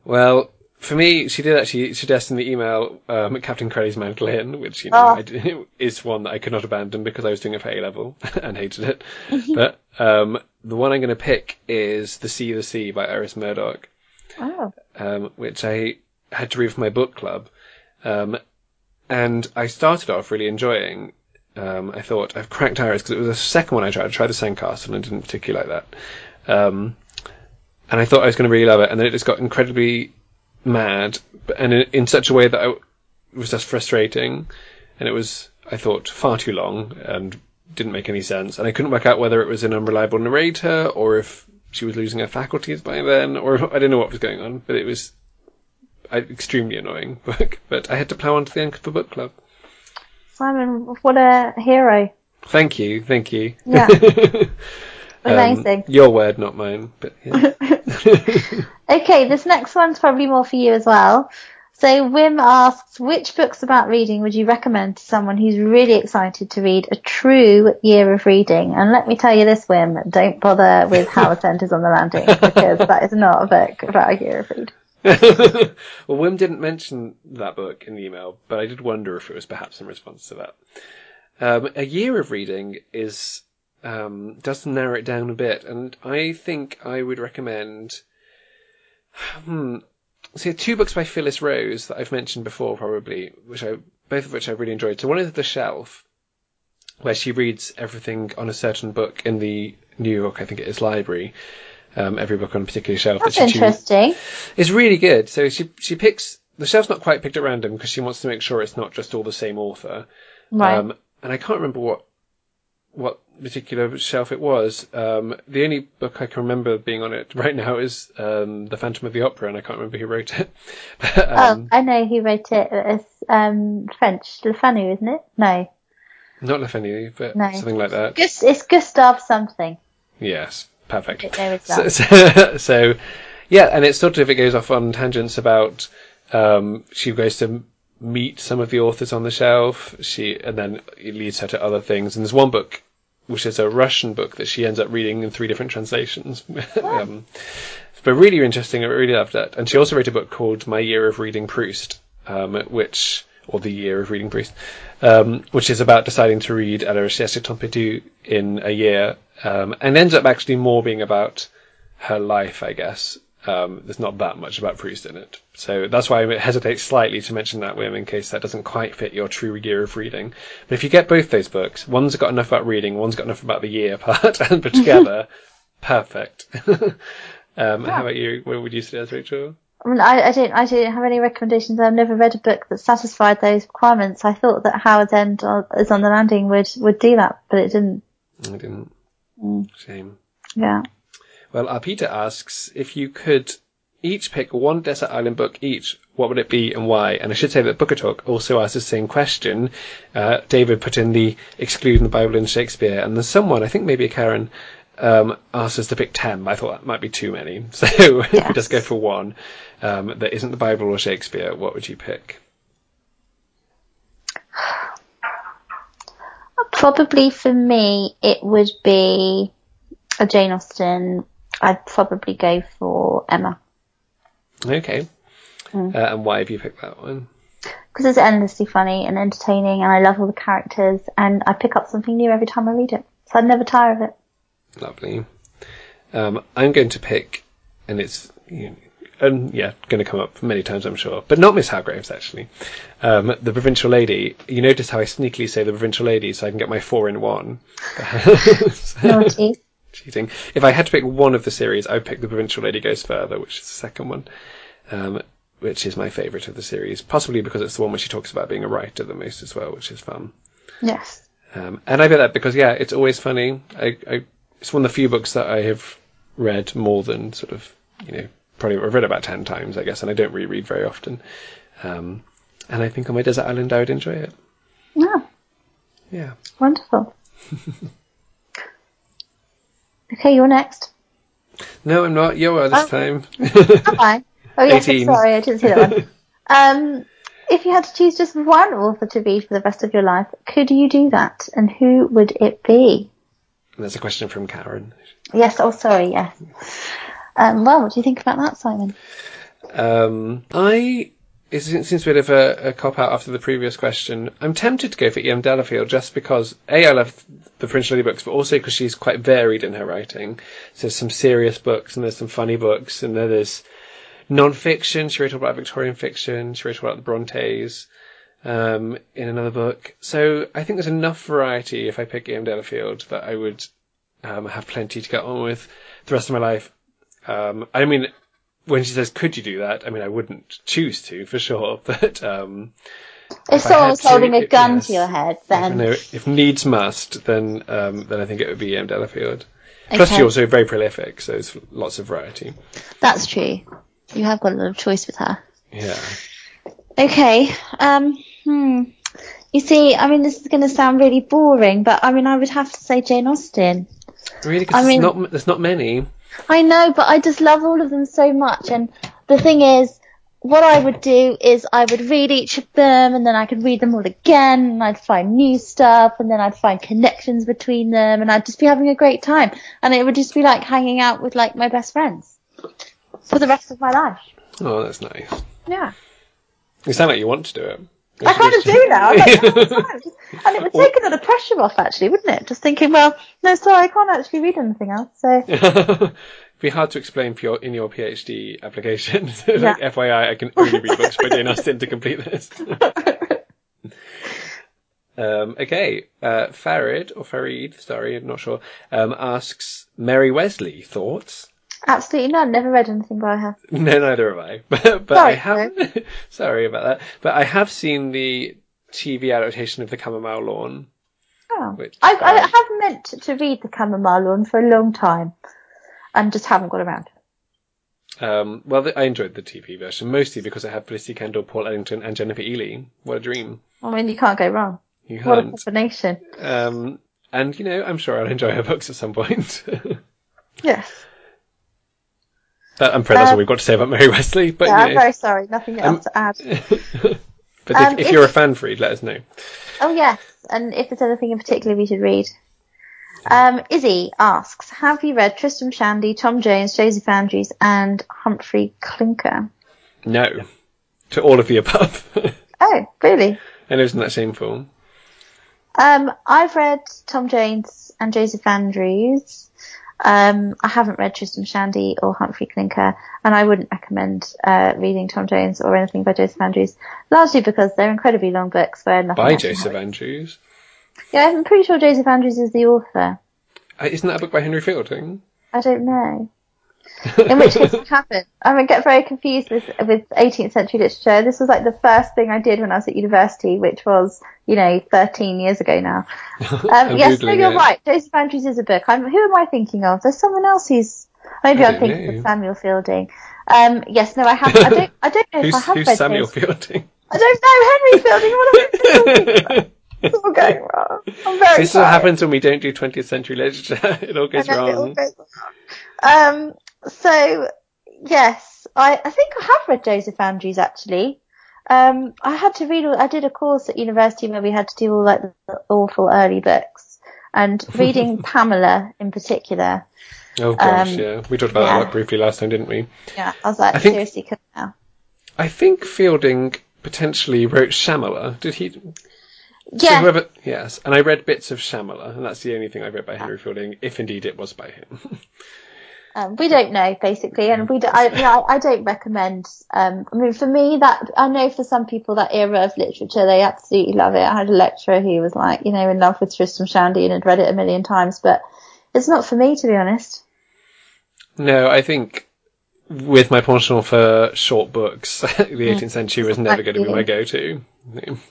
Well, for me, she did actually suggest in the email um, Captain Corelli's Mandolin, which you know Oh. I did, is one that I could not abandon because I was doing it for A level and hated it. but um, the one I'm going to pick is The Sea, the Sea by Iris Murdoch, Oh. um, which I had to read for my book club, um, and I started off really enjoying. Um, I thought I've cracked Iris because it was the second one I tried. I tried the Sandcastle and I didn't particularly like that. Um, and I thought I was going to really love it, and then it just got incredibly mad, and in, in such a way that I, it was just frustrating, and it was I thought far too long and didn't make any sense, and I couldn't work out whether it was an unreliable narrator or if she was losing her faculties by then, or I don't know what was going on, but it was an extremely annoying book. But I had to plough on to the end of the book club. Simon, what a hero. Thank you, thank you. Yeah. Um, Amazing. your word, not mine. But yeah. Okay, this next one's probably more for you as well. So Wim asks, which books about reading would you recommend to someone who's really excited to read a true year of reading? And let me tell you this, Wim, don't bother with Howard's End is on the Landing because that is not a book about a year of reading. well, Wim didn't mention that book in the email, but I did wonder if it was perhaps in response to that. Um, a year of reading is um, does narrow it down a bit, and I think I would recommend. Hmm, see, two books by Phyllis Rose that I've mentioned before, probably, which I both of which I really enjoyed. So one is The Shelf, where she reads everything on a certain book in the New York, I think it is, library. Um, every book on a particular shelf That's that she chooses. interesting. It's really good. So she she picks the shelf's not quite picked at random because she wants to make sure it's not just all the same author. Right. Um, and I can't remember what what particular shelf it was. Um, the only book I can remember being on it right now is um, The Phantom of the Opera, and I can't remember who wrote it. But, um, oh, I know who wrote it. It's um, French. Le Fanu, isn't it? No. Not Le Fanu, but No. something like that. Gus- it's Gustav something. Yes, perfect. I don't know it's So, so, so, yeah, and it's sort of it goes off on tangents about um, she goes to meet some of the authors on the shelf. She and then it leads her to other things. And there's one book which is a Russian book that she ends up reading in three different translations. um, but really interesting. I really loved that. And she also wrote a book called My Year of Reading Proust, um, which or the Year of Reading Proust, um, which is about deciding to read À la recherche de temps perdu in a year, um, and ends up actually more being about her life, I guess. Um, there's not that much about Proust in it, so that's why I hesitate slightly to mention that Wim in case that doesn't quite fit your true year of reading. But if you get both those books, one's got enough about reading, one's got enough about the year part, and put together, perfect. um, How about you? What would you suggest, Rachel? I, mean, I, I don't. I don't have any recommendations. I've never read a book that satisfied those requirements. I thought that Howard's End is on the landing would would do that, but it didn't. I didn't. Shame. Yeah. Well, our Peter asks if you could each pick one desert island book each, what would it be and why? And I should say that Booker Talk also asked the same question. Uh, David put in the excluding the Bible and Shakespeare, and there's someone, I think maybe a Karen, um, asked us to pick ten. I thought that might be too many, so if we just go for one um, that isn't the Bible or Shakespeare, what would you pick? Probably for me, it would be a Jane Austen. I'd probably go for Emma Okay. Uh, and why have you picked that one? because it's endlessly funny and entertaining, and I love all the characters, and I pick up something new every time I read it, so I'd never tire of it. Lovely. Um, I'm going to pick, and it's you know, and yeah, going to come up many times, I'm sure, but not Miss Hargreaves actually. Um, the Provincial Lady. You notice how I sneakily say the Provincial Lady, so I can get my four in one. Naughty. Cheating. If I had to pick one of the series, I would pick the Provincial Lady Goes Further, which is the second one, um, which is my favourite of the series, possibly because it's the one where she talks about being a writer the most as well, which is fun. yes. Um, and I bet that because yeah, it's always funny. I, I, it's one of the few books that I have read more than sort of you know probably I've read about ten times I guess, and I don't reread very often. Um, and I think on my desert island I would enjoy it. Yeah. Yeah. Wonderful. okay, you're next. No, I'm not. You are this Oh. time. Am? Oh yes, I'm 18. sorry, I didn't see that one. Um, if you had to choose just one author to read for the rest of your life, could you do that? And who would it be? That's a question from Karen. Yes, oh sorry, yes. Um, well, what do you think about that, Simon? Um, I it seems a bit of a, a cop out after the previous question. I'm tempted to go for E.M. Delafield just because a I love the Provincial Lady books, but also because she's quite varied in her writing. So there's some serious books and there's some funny books and then there's non-fiction. She wrote all about Victorian fiction. She wrote all about the Brontes um, in another book. So I think there's enough variety if I pick E.M. Delafield that I would um, have plenty to get on with the rest of my life. Um, I mean, when she says, "Could you do that?" I mean, I wouldn't choose to for sure, but um, If I someone had was to, holding a gun yes. to your head, then know if needs must, then um, then I think it would be M. Delafield. Plus, Okay. she's also very prolific, so there's lots of variety. That's true. You have got a lot of choice with her. Yeah. Okay. Um. Hmm. You see, I mean, this is going to sound really boring, but I mean, I would have to say Jane Austen. Really? I Because mean- not, there's not many. I know, but I just love all of them so much. And the thing is, what I would do is I would read each of them, and then I could read them all again, and I'd find new stuff, and then I'd find connections between them, and I'd just be having a great time. And it would just be like hanging out with like my best friends for the rest of my life. Oh, that's nice. Yeah. You sound like you want to do it. I kind of do now. Like, oh, and it would take another pressure off, actually, wouldn't it? Just thinking, well, no, sorry, I can't actually read anything else. So It'd be hard to explain for your, in your PhD application. like, FYI, I can only read books by Jane Austen to complete this. um, okay, uh, Farid, or Farid, sorry, I'm not sure, um, asks Mary Wesley, thoughts? Absolutely none. Never read anything by her. No, neither have I. But, but Sorry, I have, sorry about that, but I have seen the TV adaptation of The Chamomile Lawn. Oh. Which, I, I um, have meant to read the Chamomile Lawn for a long time, and just haven't got around. Um, well, the, I enjoyed the TV version mostly because it had Felicity Kendal, Paul Eddington, and Jennifer Ehle. What a dream! I mean, you can't go wrong. You What a can't. combination. Um, and you know, I'm sure I'll enjoy her books at some point. Yes. That, I'm afraid that's all Um, we've got to say about Mary Wesley. But Yeah, I'm very sorry. Nothing else to add. but Um, if, if if- you're a fan, Freed, let us know. Oh yes, and if there's anything in particular we should read. Um, Izzy asks, have you read Tristram Shandy, Tom Jones, Joseph Andrews, and Humphry Clinker? No, to all of the above. Oh, really? and isn't that shameful? Um, I've read Tom Jones and Joseph Andrews. Um, I haven't read Tristram Shandy or Humphry Clinker, and I wouldn't recommend uh, reading Tom Jones or anything by Joseph Andrews, largely because they're incredibly long books where nothing By Joseph happens. Andrews. Yeah, I'm pretty sure Joseph Andrews is the author. Uh, Isn't that a book by Henry Fielding? I don't know. In which case, what happened? I would get very confused with with 18th century literature. This was like the first thing I did when I was at university, which was, you know, 13 years ago now. Um, yes, no, you're it. right. Joseph Andrews is a book. I'm, who am I thinking of? There's someone else who's maybe I'm thinking know. of Samuel Fielding. Um, yes, no, I have. I don't. I don't know if I have who's read Samuel those. Fielding? I don't know Henry Fielding. What am I talking? It's all going wrong. I'm very This is what happens when we don't do 20th century literature. it all goes know, it all wrong. goes wrong. Um, so yes, I, I think I have read Joseph Andrews actually. Um, I had to read. all- I did a course at university where we had to do all like the awful early books, and reading Pamela in particular. Oh gosh, Um, yeah. We talked about yeah. that briefly last time, didn't we? Yeah, I was like, I think- seriously, come now. I think Fielding potentially wrote Shamela. Did he? So Yeah, whoever, yes, and I read bits of Shamela, and that's the only thing I read by Henry Fielding, if indeed it was by him. um, we don't know basically, and we. Do, I, you know, I, I don't recommend. Um, I mean, for me, that I know for some people that era of literature, they absolutely love it. I had a lecturer who was like, you know, in love with Tristram Shandy and had read it a million times, but it's not for me to be honest. no, I think with my penchant for short books, the 18th century was never going to be my go-to.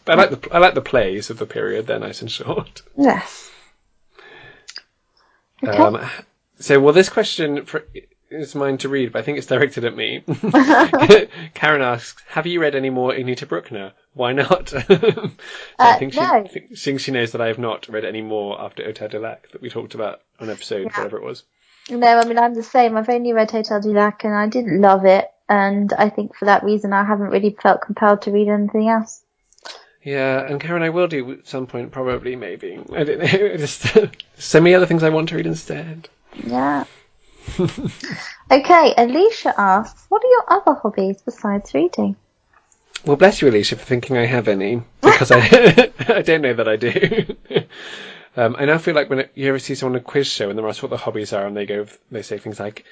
I like the I like the plays of the period; they're nice and short. Yes. Okay. Um, so, well, this question for, is mine to read, but I think it's directed at me. Karen asks, "Have you read any more Anita Brookner? Why not?" so I Uh, think she no. think, think she knows that I have not read any more after Hotel du Lac that we talked about on episode Yeah. whatever it was. No, I mean I'm the same. I've only read Hotel du Lac and I didn't love it, and I think for that reason I haven't really felt compelled to read anything else. Yeah, and Karen, I will do at some point, probably, maybe. I don't know. Just so many other things I want to read instead. Yeah. okay, Alicia asks, what are your other hobbies besides reading? Well, bless you, Alicia, for thinking I have any, because I I don't know that I do. um, I now feel like when you ever see someone on a quiz show and they're asked what their hobbies are, and they go, they say things like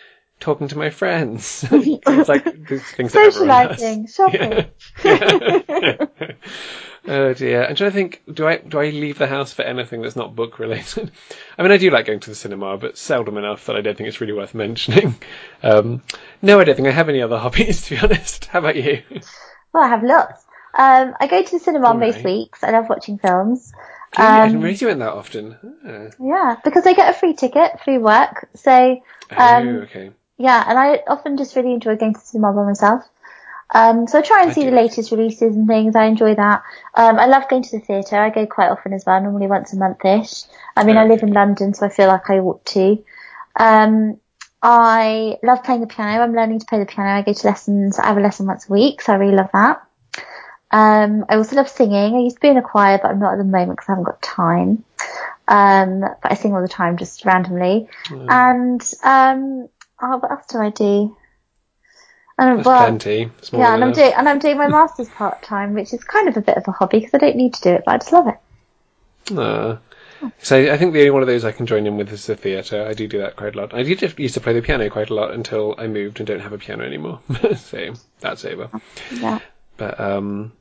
talking to my friends. it's like things. Socializing, shopping. Yeah. oh dear. I'm trying to think. Do I do I leave the house for anything that's not book related? I mean, I do like going to the cinema, but seldom enough that I don't think it's really worth mentioning. Um, no, I don't think I have any other hobbies. To be honest, how about you? Well, I have lots. Um, I go to the cinema All most weeks. I love watching films. Gee, I didn't Um, realize you went that often. Ah. Yeah, because I get a free ticket through work. So, Oh, um, okay. Yeah, and I often just really enjoy going to the cinema by myself. Um, so I try and I see do. the latest releases and things. I enjoy that. Um, I love going to the theatre. I go quite often as well, normally once a month-ish. I mean, I live in London, so I feel like I ought to. Um, I love playing the piano. I'm learning to play the piano. I go to lessons. I have a lesson once a week, so I really love that. Um, I also love singing. I used to be in a choir, but I'm not at the moment because I haven't got time. Um, but I sing all the time, just randomly. Mm. And um, oh, what else do I do? And well, plenty. Yeah, and I'm doing and I'm doing my masters part time, which is kind of a bit of a hobby because I don't need to do it, but I just love it. Ah. So I think the only one of those I can join in with is the theatre. I do do that quite a lot. I did used to play the piano quite a lot until I moved and don't have a piano anymore. so that's over. Yeah, But um,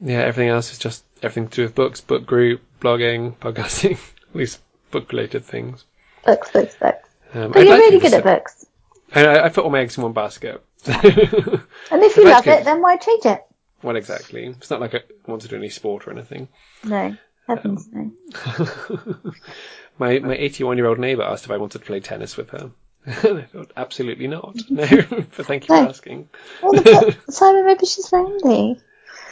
yeah, everything else is just everything to do with books, book group, blogging, podcasting, at least book related things. books, books, books. Um, But I'd you're like really good at books, sa- I, I put all my eggs in one basket. and if you love it, then why change it? Well, exactly? It's not like I want to do any sport or anything. No, heavens Um, no. my my 81 year old neighbour asked if I wanted to play tennis with her. I thought, absolutely not. No, but thank you No. for asking. Well, the- Simon, maybe she's lonely.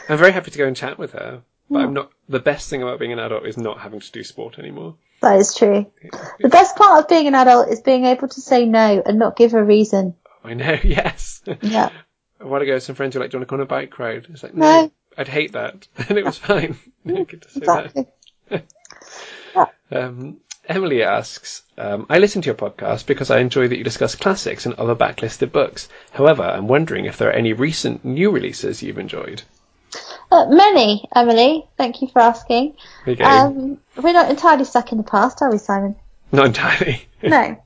I'm very happy to go and chat with her, but. I'm not. The best thing about being an adult is not having to do sport anymore. That is true. The best part of being an adult is being able to say no and not give a reason. I know, yes. Yeah. i A while ago, some friends were like, "Do you want to go on a bike ride?" It's like, no, No. I'd hate that, and it was fine. To say Exactly. that. Um, Emily asks, um, "I listen to your podcast because I enjoy that you discuss classics and other backlisted books. However, I'm wondering if there are any recent new releases you've enjoyed." Uh, many, Emily. Thank you for asking. Go. Um, we're not entirely stuck in the past, are we, Simon? Not entirely. No.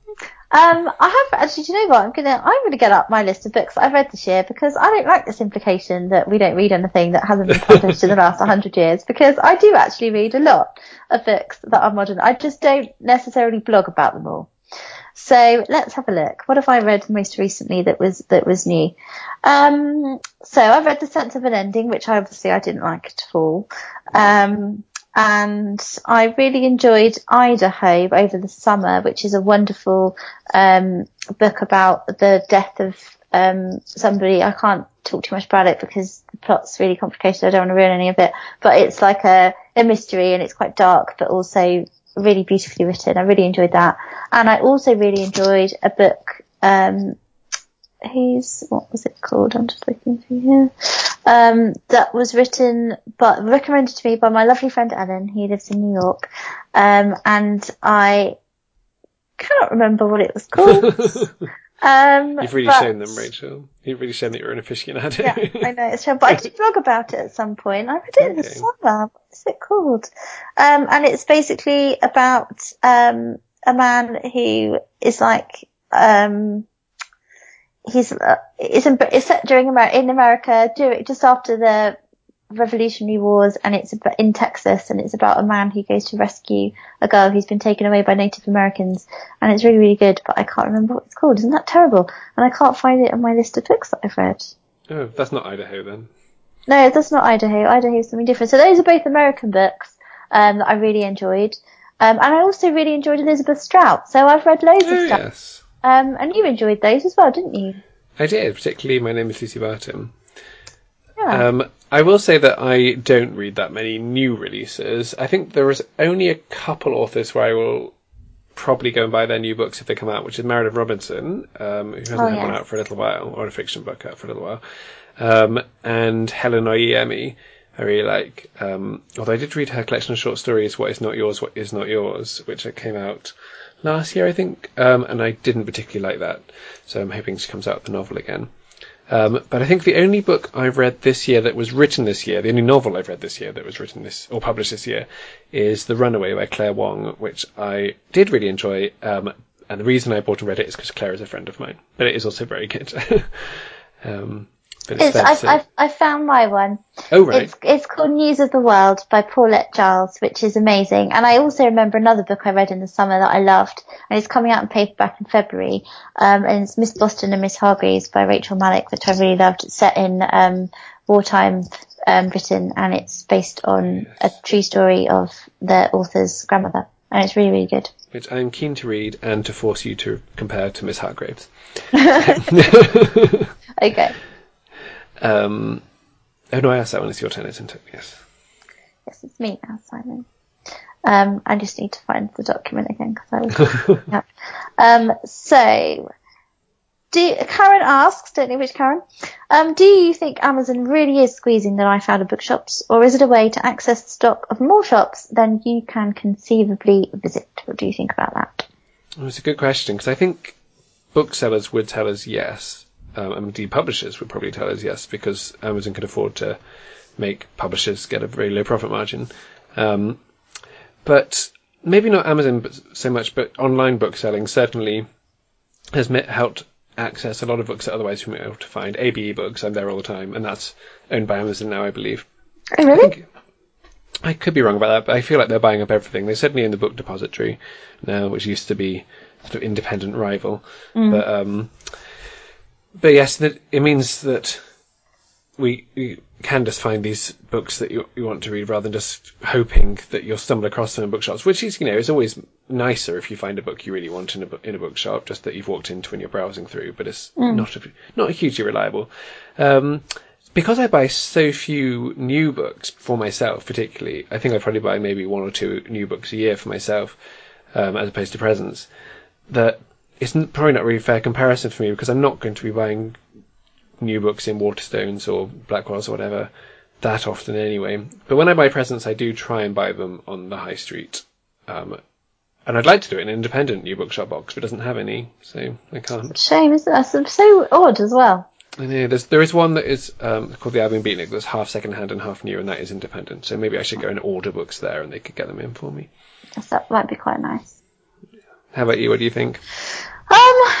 Um, I have actually. Do you know what? I'm gonna. I'm gonna get up my list of books I've read this year because I don't like this implication that we don't read anything that hasn't been published in the last 100 years. Because I do actually read a lot of books that are modern. I just don't necessarily blog about them all. So let's have a look. What have I read most recently that was that was new? Um, so I've read The Sense of an Ending, which obviously I didn't like at all. Um, and I really enjoyed Idaho over the summer, which is a wonderful um, book about the death of um, somebody. I can't talk too much about it because the plot's really complicated. I don't want to ruin any of it, but it's like a, a mystery and it's quite dark, but also really beautifully written. I really enjoyed that, and I also really enjoyed a book. Um, who's what was it called? I'm just looking through here. Um, that was written but recommended to me by my lovely friend Ellen. He lives in New York, um, and I cannot remember what it was called. Um, You've really but- shown them, Rachel. You've really shown that you're an aficionado. yeah, I know it's true, but I did blog about it at some point. I read it in the Okay. summer. What is it called? Um, and it's basically about um a man who is like um he's uh, it's, in, it's set during Amer- in America during just after the Revolutionary Wars, and it's about, in Texas, and it's about a man who goes to rescue a girl who's been taken away by Native Americans, and it's really really good, but I can't remember what it's called. Isn't that terrible? And I can't find it on my list of books that I've read. oh, that's not Idaho then. No, that's not Idaho. Idaho is something different. So those are both American books um, that I really enjoyed. Um, and I also really enjoyed Elizabeth Strout. So I've read loads of Oh stuff. yes, Um, and you enjoyed those as well, didn't you? I did. Particularly, my name is Lucy Barton. Yeah. Um, I will say that I don't read that many new releases. I think there is only a couple authors where I will probably go and buy their new books if they come out, which is Meredith Robinson, um, who hasn't Oh, had one out for a little while, or a fiction book out for a little while, um, and Helen Oyeyemi. I really like. Um, although I did read her collection of short stories, "What Is Not Yours, What Is Not Yours," which came out last year, I think, um, and I didn't particularly like that. So I'm hoping she comes out with the novel again. Um, but I think the only book I've read this year that was written this year, the only novel I've read this year that was written this or published this year, is The Runaway by Claire Wong, which I did really enjoy. Um, and the reason I bought and read it is because Claire is a friend of mine, but it is also very good. um, it's, I've, I've, I found my one. oh right, It's, it's called News of the World by Paulette Jiles, which is amazing. And I also remember another book I read in the summer that I loved, and it's coming out in paperback in February. Um, and it's Miss Boston and Miss Hargreaves by Rachel Malik, which I really loved. It's set in um, wartime um, written, and it's based on a true story of the author's grandmother, and it's really really good. Which I'm keen to read and to force you to compare to Miss Hargreaves. Okay. Um, oh no, I asked that one. It's your turn, isn't it? Yes. Yes, it's me now, Simon. Um, I just need to find the document again because I was. yeah. Um, so, do Karen asks, don't know which Karen. Um, do you think Amazon really is squeezing the life out of bookshops, or is it a way to access the stock of more shops than you can conceivably visit? What do you think about that? Well, it's a good question because I think booksellers would tell us yes. Um, and indeed, publishers would probably tell us yes because Amazon can afford to make publishers get a very low profit margin. Um, but maybe not Amazon so much, but online bookselling certainly has met, helped access a lot of books that otherwise we be able to find. ABE books, I'm there all the time, and that's owned by Amazon now, I believe. Oh, I really? think I could be wrong about that, but I feel like they're buying up everything. They're certainly in the book depository now, which used to be sort of independent rival. But um, but yes, that it means that we, we can just find these books that you, you want to read rather than just hoping that you'll stumble across them in bookshops, which is, you know, is always nicer if you find a book you really want in a, in a bookshop, just that you've walked into when you're browsing through, but it's not, a, not hugely reliable. Um, because I buy so few new books for myself, particularly, I think I probably buy maybe one or two new books a year for myself, um, as opposed to presents, that it's probably not really fair comparison for me because I'm not going to be buying new books in Waterstones or Blackwells or whatever that often anyway. But when I buy presents, I do try and buy them on the high street. Um, and I'd like to do it in an independent new bookshop box, but it doesn't have any, so I can't. Shame, isn't it? That's so odd as well. I know there's there is one that is um, called the Albion Beatnik that's half second hand and half new, and that is independent. So maybe I should go and order books there, and they could get them in for me. That might be quite nice. How about you? What do you think? Um,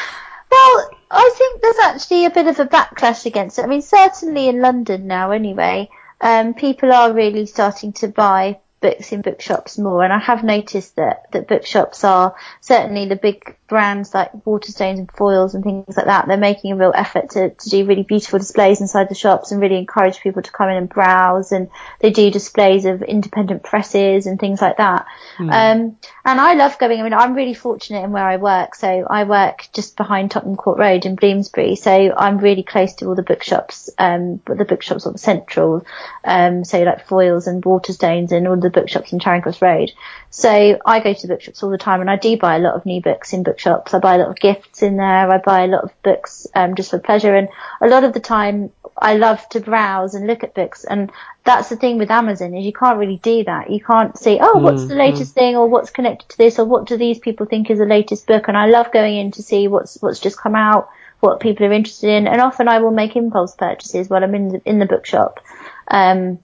well, I think there's actually a bit of a backlash against it. I mean, certainly in London now, anyway, um, people are really starting to buy books in bookshops more, and I have noticed that that bookshops are certainly the big brands like Waterstones and Foyles and things like that. They're making a real effort to, to do really beautiful displays inside the shops and really encourage people to come in and browse. And they do displays of independent presses and things like that. Um, and I love going. I mean, I'm really fortunate in where I work. So I work just behind Tottenham Court Road in Bloomsbury. So I'm really close to all the bookshops, um, but the bookshops are central. Um, so like Foyles and Waterstones and all the bookshops in Charing Cross Road. So I go to the bookshops all the time and I do buy a lot of new books in bookshops. I buy a lot of gifts in there. I buy a lot of books, um, just for pleasure. And a lot of the time I love to browse and look at books. And that's the thing with Amazon is you can't really do that. You can't say, oh, what's the latest thing or what's connected to this or what do these people think is the latest book? And I love going in to see what's, what's just come out, what people are interested in. And often I will make impulse purchases while I'm in the, in the bookshop. Um,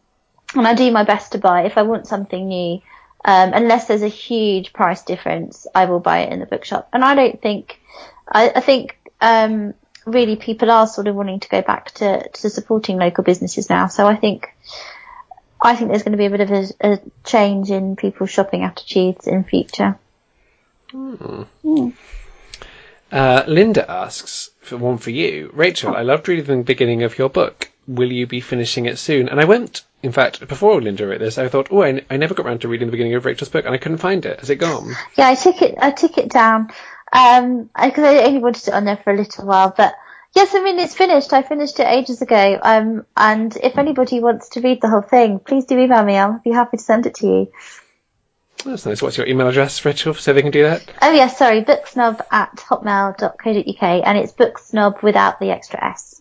and I do my best to buy if I want something new. Um, unless there's a huge price difference, I will buy it in the bookshop. And I don't think, I, I think, um, really people are sort of wanting to go back to, to supporting local businesses now. So I think, I think there's going to be a bit of a, a change in people's shopping attitudes in future. Uh, Linda asks for one for you, Rachel. I loved reading the beginning of your book. Will you be finishing it soon? And I went, in fact, before Linda wrote this, I thought, oh, I, I never got around to reading the beginning of Rachel's book, and I couldn't find it. Has it gone? Yeah, I took it, I took it down, um, because I only wanted it on there for a little while, but yes, I mean, it's finished. I finished it ages ago. Um, and if anybody wants to read the whole thing, please do email me. I'll be happy to send it to you. That's nice. What's your email address, Rachel, so they can do that? Oh yeah, sorry, booksnob at hotmail.co.uk and it's booksnob without the extra S.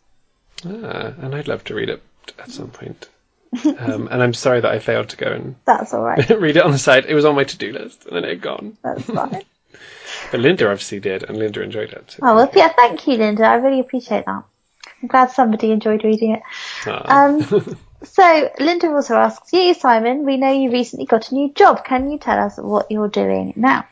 Ah, and I'd love to read it at some point. Um, and I'm sorry that I failed to go and That's alright. read it on the site. It was on my to-do list, and then it had gone. That's fine. But Linda obviously did, and Linda enjoyed it. So Oh well, yeah, thank you, Linda. I really appreciate that. I'm glad somebody enjoyed reading it. Ah. Um, so Linda also asks you, Simon. We know you recently got a new job. Can you tell us what you're doing now?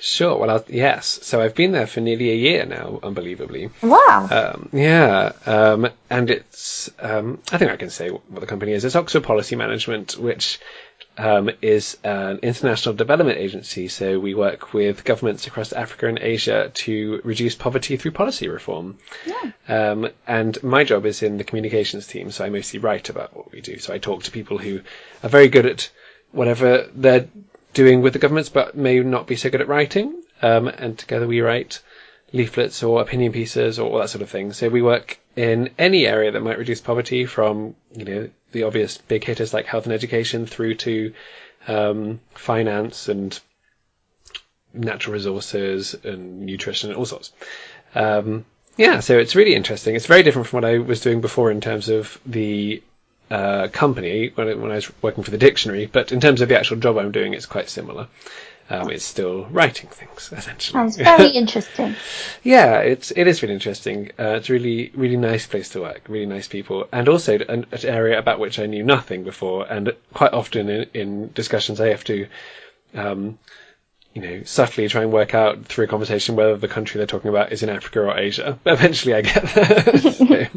Sure. Well, I'll, yes. So I've been there for nearly a year now, unbelievably. Wow. Um, yeah, um, and it's, um, I think I can say what the company is. It's Oxford Policy Management, which um, is an international development agency. So we work with governments across Africa and Asia to reduce poverty through policy reform. Yeah. Um, and my job is in the communications team, so I mostly write about what we do. So I talk to people who are very good at whatever they're doing with the governments, but may not be so good at writing. Um, and together we write leaflets or opinion pieces or all that sort of thing. So we work in any area that might reduce poverty from, you know, the obvious big hitters like health and education through to um, finance and natural resources and nutrition and all sorts. Um, yeah, so it's really interesting. It's very different from what I was doing before in terms of the uh, company when, I, when I was working for the dictionary, but in terms of the actual job I'm doing, it's quite similar. Um, it's still writing things essentially. Sounds very interesting. Yeah, it's it is really interesting. Uh, it's a really really nice place to work, really nice people, and also an, an area about which I knew nothing before. And quite often in, in discussions, I have to, um, you know, subtly try and work out through a conversation whether the country they're talking about is in Africa or Asia. But eventually, I get there. so, and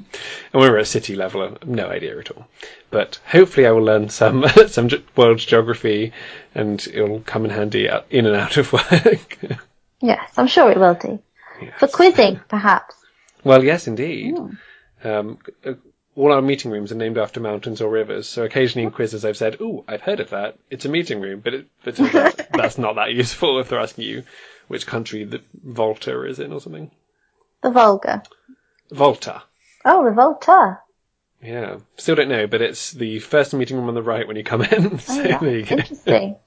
when we're at city level, I have no idea at all. But hopefully, I will learn some some world geography, and it'll come in handy uh, in and out of work. yes, I'm sure it will do. Yes. For quizzing, perhaps. Well, yes, indeed. Hmm. Um, uh, all our meeting rooms are named after mountains or rivers, so occasionally in quizzes I've said, "Oh, I've heard of that. It's a meeting room," but, it, but that's not that useful if they're asking you which country the Volta is in or something. The Volga. Volta. Oh, the Volta. Yeah, still don't know, but it's the first meeting room on the right when you come in. so oh, yeah. there you go. Interesting.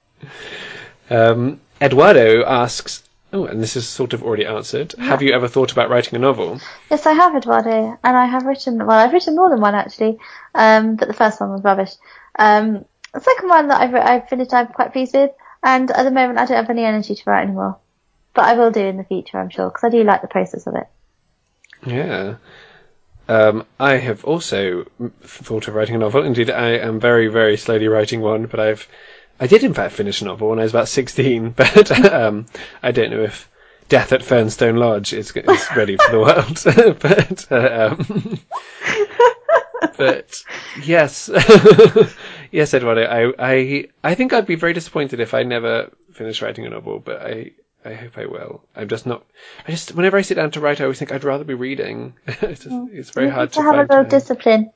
Um, Eduardo asks, oh, and this is sort of already answered. Yeah. Have you ever thought about writing a novel? Yes, I have, Eduardo, and I have written. Well, I've written more than one actually, um, but the first one was rubbish. Um, the second one that I've, I've finished, I'm quite pleased with, and at the moment I don't have any energy to write anymore. But I will do in the future, I'm sure, because I do like the process of it. Yeah. Um, I have also thought of writing a novel. Indeed, I am very, very slowly writing one, but I've, I did in fact finish a novel when I was about 16, but, um, I don't know if Death at Fernstone Lodge is, is ready for the world, but, uh, um, but yes, yes, Eduardo, I, I, I think I'd be very disappointed if I never finished writing a novel, but I, I hope I will. I'm just not. I just whenever I sit down to write, I always think I'd rather be reading. it's, just, it's very you hard to, have find a little time. discipline.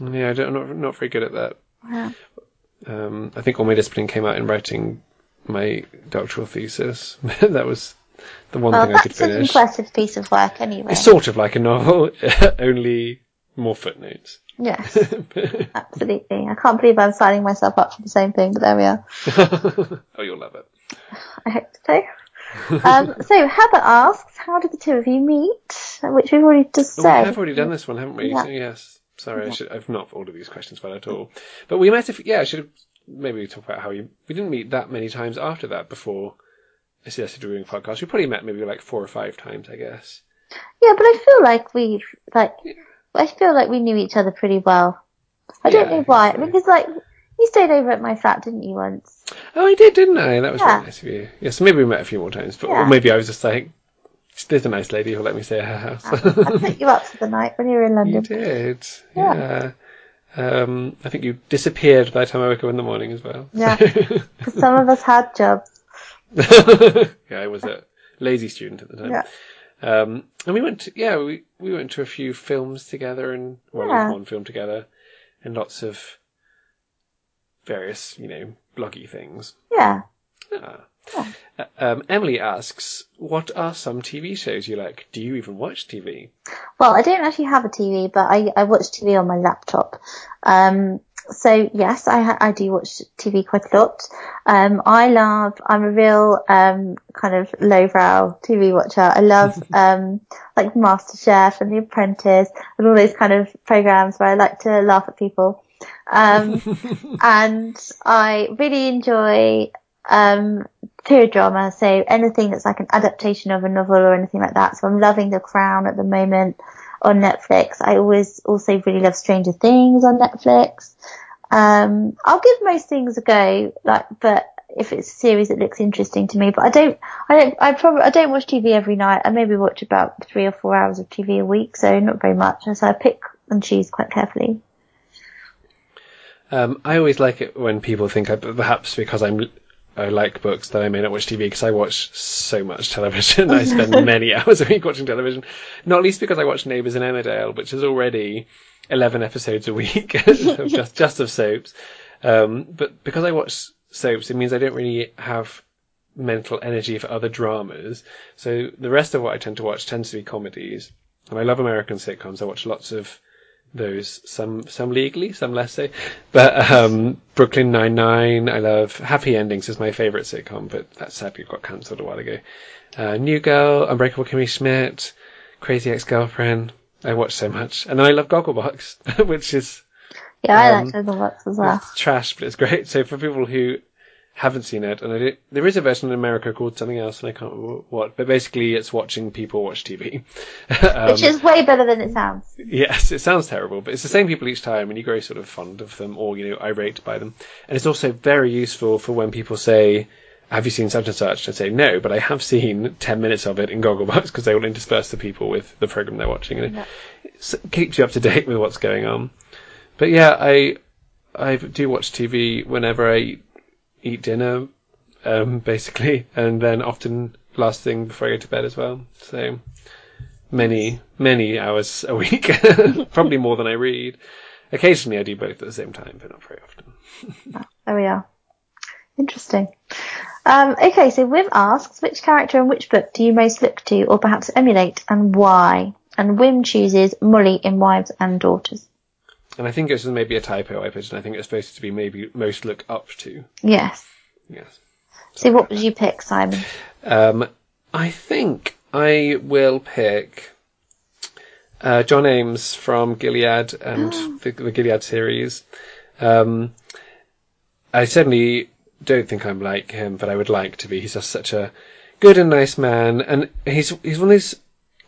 Yeah, I don't, I'm not not very good at that. Yeah. Um, I think all my discipline came out in writing my doctoral thesis. that was the one Well, thing I could finish. that's an impressive piece of work, anyway. It's sort of like a novel, only more footnotes. Yes, absolutely. I can't believe I'm signing myself up for the same thing, but there we are. oh, you'll love it. I hope so. um, so Heather asks, how did the two of you meet? Which we've already just Oh, said. we have already done this one, haven't we? Yeah. So, yes. Sorry, I should, I've not ordered these questions well at all. But we met. If, yeah, I should have maybe talk about how we we didn't meet that many times after that before I suggested doing a podcast. We probably met maybe like four or five times, I guess. Yeah, but I feel like we like I feel like we knew each other pretty well. I don't Yeah, know why. So. Because like you stayed over at my flat, didn't you once? Oh, I did, didn't I? That was Yeah. very nice of you. Yeah, so maybe we met a few more times, but Yeah. or maybe I was just like, there's a nice lady who'll let me stay at her house. I took you up for the night when you were in London. you did. Yeah. Yeah. Um, I think you disappeared by the time I woke up in the morning as well. Yeah. Because some of us had jobs. yeah, I was a lazy student at the time. Yeah. Um, and we went, to, yeah, we, we went to a few films together and, well, Yeah. one film together and lots of various, you know, bloggy things. Yeah. Ah. Uh, Um, Emily asks, what are some TV shows you like? Do you even watch TV? Well, I don't actually have a TV, but I, I watch TV on my laptop. Um, so yes, I, I do watch TV quite a lot. Um, I love, I'm a real, um, kind of lowbrow TV watcher. I love, um, like MasterChef and The Apprentice and all those kind of programs where I like to laugh at people. Um, and I really enjoy, um, period drama. So anything that's like an adaptation of a novel or anything like that. So I'm loving The Crown at the moment on Netflix. I always also really love Stranger Things on Netflix. Um, I'll give most things a go, like, but if it's a series that looks interesting to me, but I don't, I don't, I probably, I don't watch TV every night. I maybe watch about three or four hours of TV a week, so not very much. So I pick and choose quite carefully. Um, I always like it when people think I, perhaps because I'm I like books that I may not watch TV because I watch so much television. I spend many hours a week watching television, not least because I watch Neighbours in Emmerdale, which is already eleven episodes a week of just just of soaps. Um, but because I watch soaps, it means I don't really have mental energy for other dramas. So the rest of what I tend to watch tends to be comedies, and I love American sitcoms. I watch lots of those, some some legally, some less so. But um, Brooklyn Nine Nine, I love. Happy Endings is my favourite sitcom, but that sadly got cancelled a while ago. Uh, New Girl, Unbreakable Kimmy Schmidt, Crazy Ex-Girlfriend. I watch so much, and then I love Gogglebox, which is Yeah, I Um, like Gogglebox as well. it's trash, but it's great. So for people who haven't seen it, and I there is a version in America called something else, and I can't remember what. But basically, it's watching people watch TV. um, Which is way better than it sounds. Yes, it sounds terrible, but it's the same people each time, and you grow sort of fond of them, or you know, irate by them. And it's also very useful for when people say, "Have you seen such and such?" I say, "No, but I have seen ten minutes of it in Gogglebox because they will intersperse the people with the program they're watching, and Yeah. it keeps you up to date with what's going on." But yeah, I I do watch TV whenever I eat dinner, um, basically, and then often last thing before I go to bed as well. So many, many hours a week, probably more than I read. Occasionally I do both at the same time, but not very often. There we are. Interesting. Um, okay, so Wim asks, which character in which book do you most look to or perhaps emulate and why? And Wim chooses Molly in Wives and Daughters. And I think this is maybe a typo I put in. I think it's supposed to be maybe most look up to. Yes. Yes. So what would you pick, Simon? Um, I think I will pick uh, John Ames from Gilead and the, the Gilead series. Um, I certainly don't think I'm like him, but I would like to be. He's just such a good and nice man, and he's he's one of those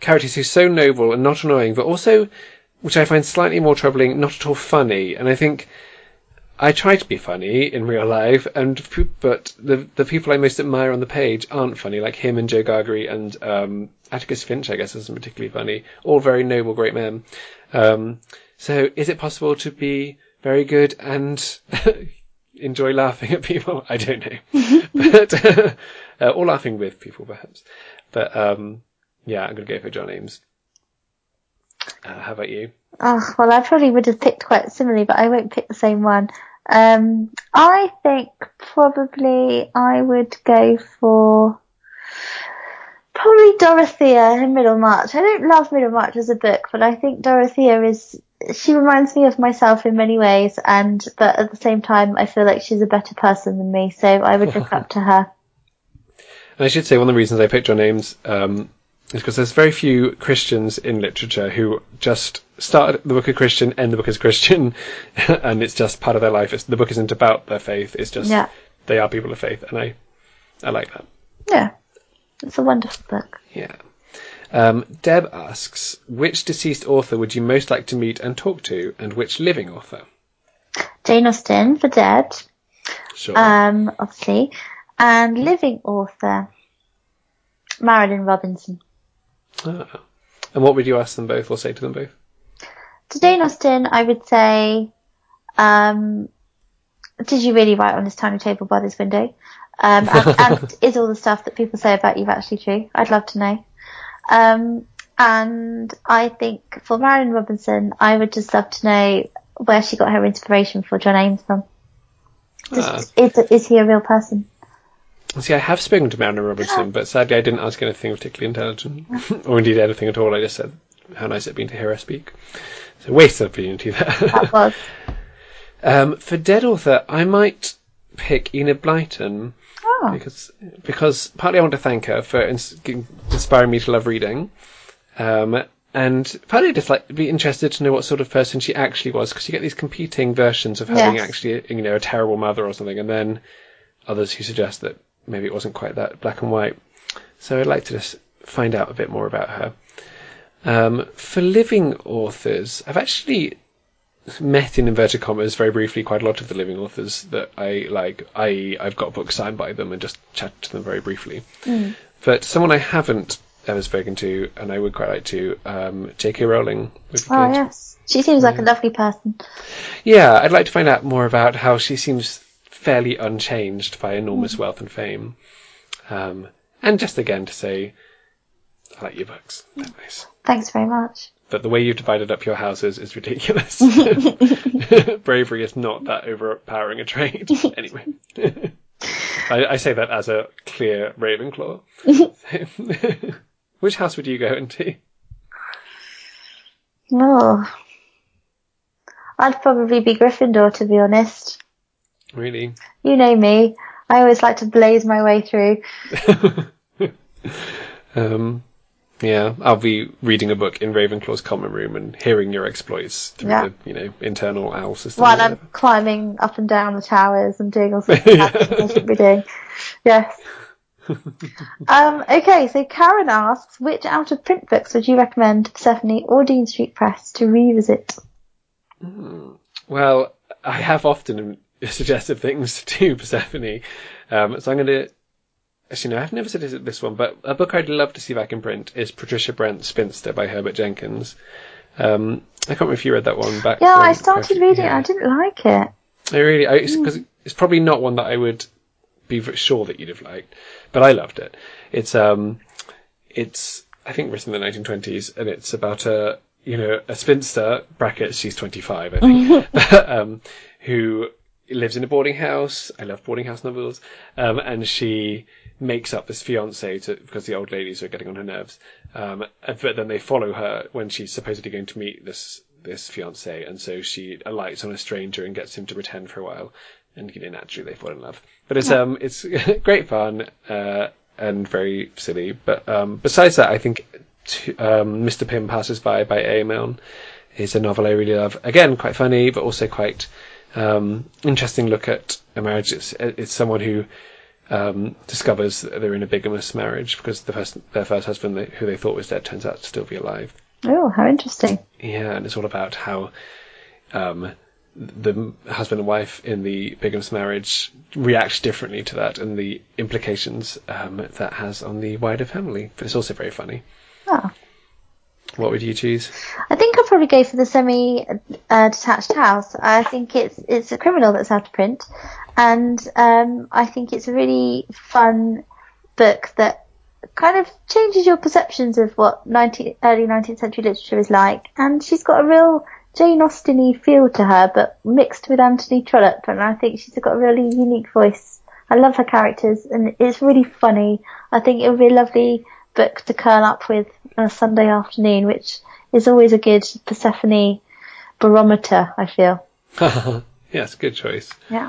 characters who's so noble and not annoying, but also, which I find slightly more troubling, not at all funny. And I think I try to be funny in real life, and but the the people I most admire on the page aren't funny, like him and Joe Gargery and um, Atticus Finch. I guess isn't particularly funny. All very noble, great men. Um, so, is it possible to be very good and enjoy laughing at people? I don't know, but uh, or laughing with people, perhaps. But um, yeah, I'm gonna go for John Ames. Uh, how about you? Oh, well, I probably would have picked quite similarly, but I won't pick the same one. Um, I think probably I would go for probably Dorothea in Middlemarch. I don't love Middlemarch as a book, but I think Dorothea is, she reminds me of myself in many ways, and, but at the same time, I feel like she's a better person than me, so I would look up to her. And I should say one of the reasons I picked John Ames um, is because there's very few Christians in literature who just start the book as Christian, end the book as Christian, and it's just part of their life. It's, the book isn't about their faith. It's just Yeah. they are people of faith, and I I like that. Yeah. It's a wonderful book. Yeah. Um, Deb asks, which deceased author would you most like to meet and talk to, and which living author? Jane Austen for Dead. Sure. um, obviously, and living author Marilynne Robinson. Ah. And what would you ask them both, or say to them both? To Jane Austen, I would say, um, did you really write on this tiny table by this window? Um, and, and is all the stuff that people say about you actually true? I'd love to know. Um, and I think for Marilynne Robinson, I would just love to know where she got her inspiration for John Ames from. Just, is, is he a real person? See, I have spoken to Marilynne Robinson, but sadly I didn't ask anything particularly intelligent, or indeed anything at all. I just said how nice it'd been to hear her speak. So waste of opportunity there. That was. um, for dead author, I might pick Enid Blyton Oh, because because partly I want to thank her for ins- inspiring me to love reading, um, and partly just like be interested to know what sort of person she actually was because you get these competing versions of her being Yes. actually you know a terrible mother or something, and then others who suggest that maybe it wasn't quite that black and white. So I'd like to just find out a bit more about her. Um, for living authors, I've actually met in inverted commas very briefly quite a lot of the living authors that I like. I I've got books signed by them and just chatted to them very briefly. But someone I haven't ever spoken to, and I would quite like to. Um, J.K. Rowling. Oh good. yes, she seems like a lovely person. Yeah, I'd like to find out more about how she seems fairly unchanged by enormous wealth and fame. Um, and just again to say, I like your books. They're nice. Thanks very much. But the way you've divided up your houses is ridiculous. Bravery is not that overpowering a trait. anyway. I, I say that as a clear Ravenclaw. Which house would you go into? Oh, I'd probably be Gryffindor to be honest. Really? You know me. I always like to blaze my way through. Um, yeah, I'll be reading a book in Ravenclaw's common room and hearing your exploits through Yeah. the, you know, internal owl system. While I'm climbing up and down the towers and doing all sorts of actions I should be doing. Yes. um, okay, so Karen asks, which out of print books would you recommend Persephone or Dean Street Press to revisit? Well, I have often suggested things to Persephone, um, so I'm going to. Actually, no, I've never suggested this one, but a book I'd love to see back in print is Patricia Brent's Spinster by Herbert Jenkins. Um, I can't remember if you read that one back. Yeah, when- I started reading it. I didn't like it. I really, I, because it's probably not one that I would be sure that you'd have liked, but I loved it. It's um, it's I think written in the 1920s, and it's about a you know a spinster brackets she's 25 I think, um, who lives in a boarding house. I love boarding house novels, um, and she makes up this fiance to because the old ladies are getting on her nerves. Um, but then they follow her when she's supposedly going to meet this this fiance, and so she alights on a stranger and gets him to pretend for a while, and you know naturally they fall in love. But it's um it's great fun uh, and very silly. But um, besides that, I think t- um, Mr. Pym passes by by A. Milne is a novel I really love. Again, quite funny, but also quite um, interesting look at a marriage. It's, it's someone who um, discovers that they're in a bigamous marriage because the first, their first husband, they, who they thought was dead, turns out to still be alive. Oh, how interesting. Yeah, and it's all about how um, the husband and wife in the bigamous marriage react differently to that and the implications um, that has on the wider family. But it's also very funny. Oh. What would you choose? I think probably go for the semi uh, house. I think it's it's a criminal that's out of print, and um, I think it's a really fun book that kind of changes your perceptions of what 19, early 19th century literature is like. And she's got a real Jane Austen-y feel to her, but mixed with Anthony Trollope, and I think she's got a really unique voice. I love her characters, and it's really funny. I think it would be a lovely book to curl up with on a Sunday afternoon, which is always a good Persephone barometer, I feel. yes, good choice. Yeah.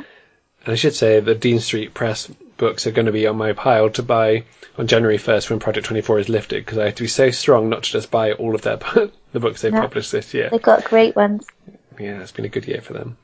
And I should say the Dean Street Press books are going to be on my pile to buy on January 1st when Project 24 is lifted because I have to be so strong not to just buy all of their the books they've Yeah. published this year. They've got great ones. Yeah, it's been a good year for them.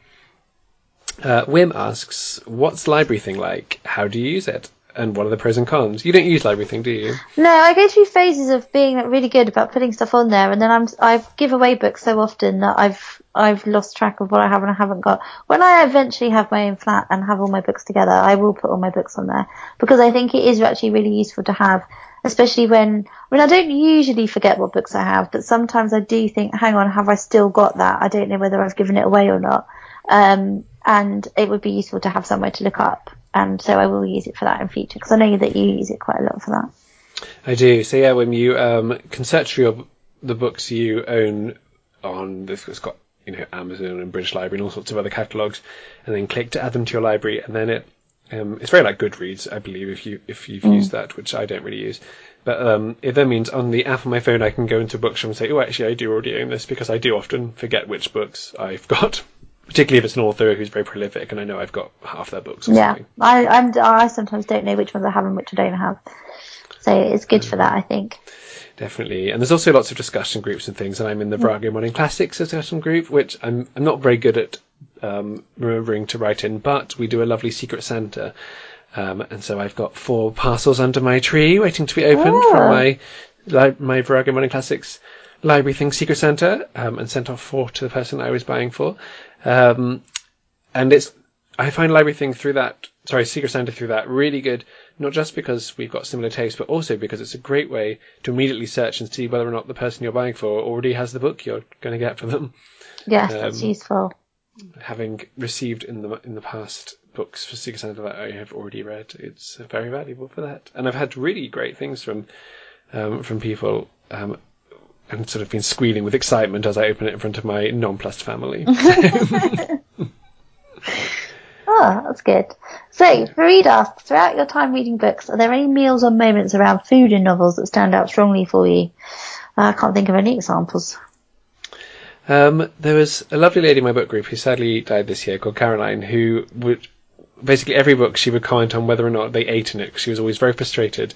Uh, Wim asks, "What's Library Thing like? How do you use it? And what are the pros and cons?" You don't use Library Thing, do you? No, I go through phases of being really good about putting stuff on there, and then I'm I give away books so often that I've I've lost track of what I have and I haven't got. When I eventually have my own flat and have all my books together, I will put all my books on there because I think it is actually really useful to have, especially when when I don't usually forget what books I have, but sometimes I do think, hang on, have I still got that? I don't know whether I've given it away or not. Um, and it would be useful to have somewhere to look up. And so I will use it for that in future because I know that you use it quite a lot for that. I do. So yeah, when you um, can search for your, the books you own on this, it's got you know Amazon and British Library and all sorts of other catalogs, and then click to add them to your library, and then it um, it's very like Goodreads, I believe, if you if you've used that, which I don't really use. But um, it then means on the app on my phone, I can go into bookshop and say, "Oh, actually, I do already own this," because I do often forget which books I've got, particularly if it's an author who's very prolific, and I know I've got half their books or Yeah, something. I I'm, I sometimes don't know which ones I have and which I don't have. So it's good for that, I think. Definitely. And there's also lots of discussion groups and things, and I'm in the Virago Modern Classics discussion group, which I'm I'm not very good at um, remembering to write in, but we do a lovely Secret Santa. Um, and so I've got four parcels under my tree waiting to be opened Oh. from my li- my Virago Modern Classics library thing Secret Santa, um, and sent off four to the person I was buying for. Um, and it's I find library thing through that sorry Secret Santa through that really good not just because we've got similar tastes, but also because it's a great way to immediately search and see whether or not the person you're buying for already has the book you're going to get for them. Yes, that's Um, useful. Having received in the in the past books for Secret Santa that I have already read, it's very valuable for that. And I've had really great things from um, from people. Um, and sort of been squealing with excitement as I open it in front of my nonplussed family. Oh, that's good. So, Fareed asks, throughout your time reading books, are there any meals or moments around food in novels that stand out strongly for you? Uh, I can't think of any examples. Um, there was a lovely lady in my book group who sadly died this year called Caroline, who would basically every book she would comment on whether or not they ate in it. She was always very frustrated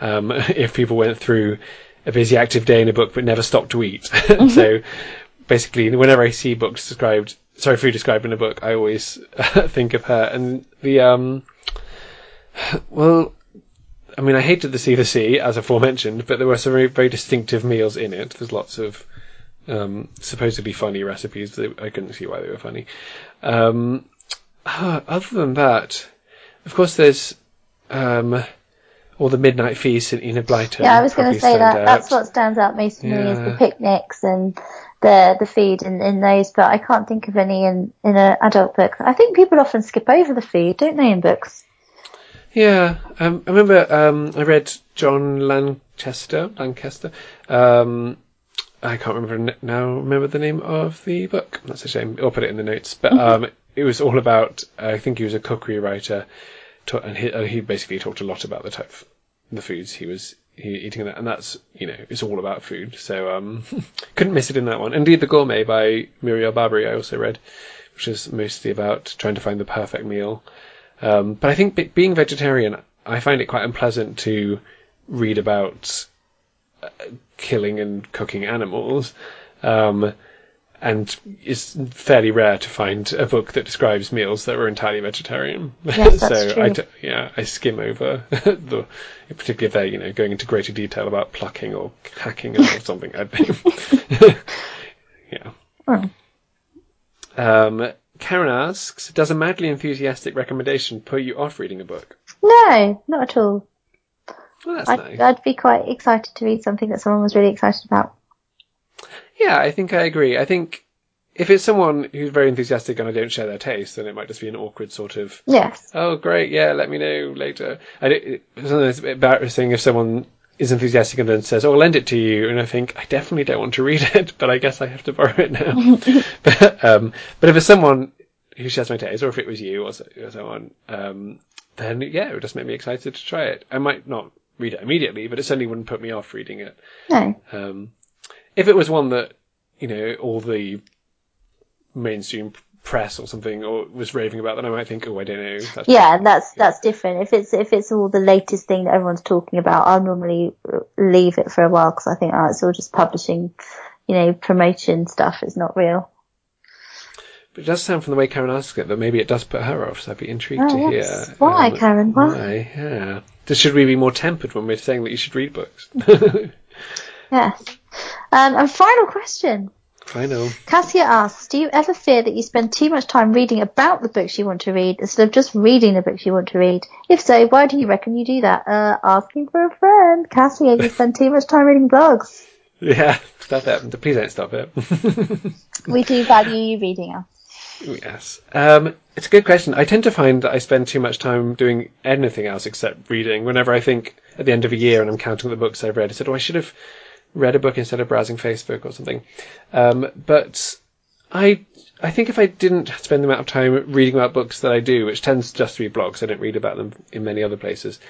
um, if people went through a busy, active day in a book but never stopped to eat. so basically, whenever I see books described, sorry, food described in a book, I always think of her. And the um, well, I mean, I hated the Sea the Sea as aforementioned, but there were some very, very distinctive meals in it. There's lots of um, supposedly funny recipes. That I couldn't see why they were funny. Um, other than that, of course, there's um, all the midnight feast in Enid Blyton. Yeah, I was going to say that. out. That's what stands out most to me is the picnics and the the feed in, in those, but I can't think of any in, in an adult book. I think people often skip over the feed, don't they, in books? Yeah, um, I remember um, I read John Lancaster. Lancaster. Um, I can't remember now. Remember the name of the book? That's a shame. I'll put it in the notes. But um, it was all about. I think he was a cookery writer, and he, uh, he basically talked a lot about the type of the foods he was he, eating that, and that's you know it's all about food. So um, couldn't miss it in that one. Indeed, the Gourmet by Muriel Barbery I also read, which is mostly about trying to find the perfect meal. Um, but I think be- being vegetarian, I find it quite unpleasant to read about uh, killing and cooking animals. Um, and it's fairly rare to find a book that describes meals that were entirely vegetarian. Yes, that's so true. I d- yeah, I skim over the, particularly if they're you know going into greater detail about plucking or hacking or something. I think. yeah. Um, Karen asks, does a madly enthusiastic recommendation put you off reading a book? No, not at all. Well, I'd, nice. I'd be quite excited to read something that someone was really excited about. Yeah, I think I agree. I think if it's someone who's very enthusiastic and I don't share their taste, then it might just be an awkward sort of, Yes. oh, great, yeah, let me know later. I don't, it, sometimes it's a bit embarrassing if someone is enthusiastic and then says, oh, I'll lend it to you. And I think, I definitely don't want to read it, but I guess I have to borrow it now. but, um, but if it's someone who shares my taste, or if it was you or, so, or someone, um, then yeah, it would just make me excited to try it. I might not read it immediately, but it certainly wouldn't put me off reading it. No. Um, if it was one that you know all the mainstream press or something or was raving about, then I might think, oh, I don't know. That's Yeah, and that's that's different. If it's if it's all the latest thing that everyone's talking about, I'll normally leave it for a while because I think oh, it's all just publishing, you know, promotion stuff. It's not real. But it does sound from the way Karen asks it that maybe it does put her off. So I'd be intrigued Oh, to yes. hear. Why, um, Karen? Why? Why? Yeah. Should we be more tempered when we're saying that you should read books? Yes. Um, and final question. I know. Cassia asks, do you ever fear that you spend too much time reading about the books you want to read instead of just reading the books you want to read? If so, why do you reckon you do that? Uh, asking for a friend. Cassia, you spend too much time reading blogs. Yeah. Stop it. Please don't stop it. We do value you reading us. Yes. Um, it's a good question. I tend to find that I spend too much time doing anything else except reading. Whenever I think at the end of a year and I'm counting the books I've read, I said, oh, I should have read a book instead of browsing Facebook or something. Um, but I, I think if I didn't spend the amount of time reading about books that I do, which tends just to be blogs, I don't read about them in many other places,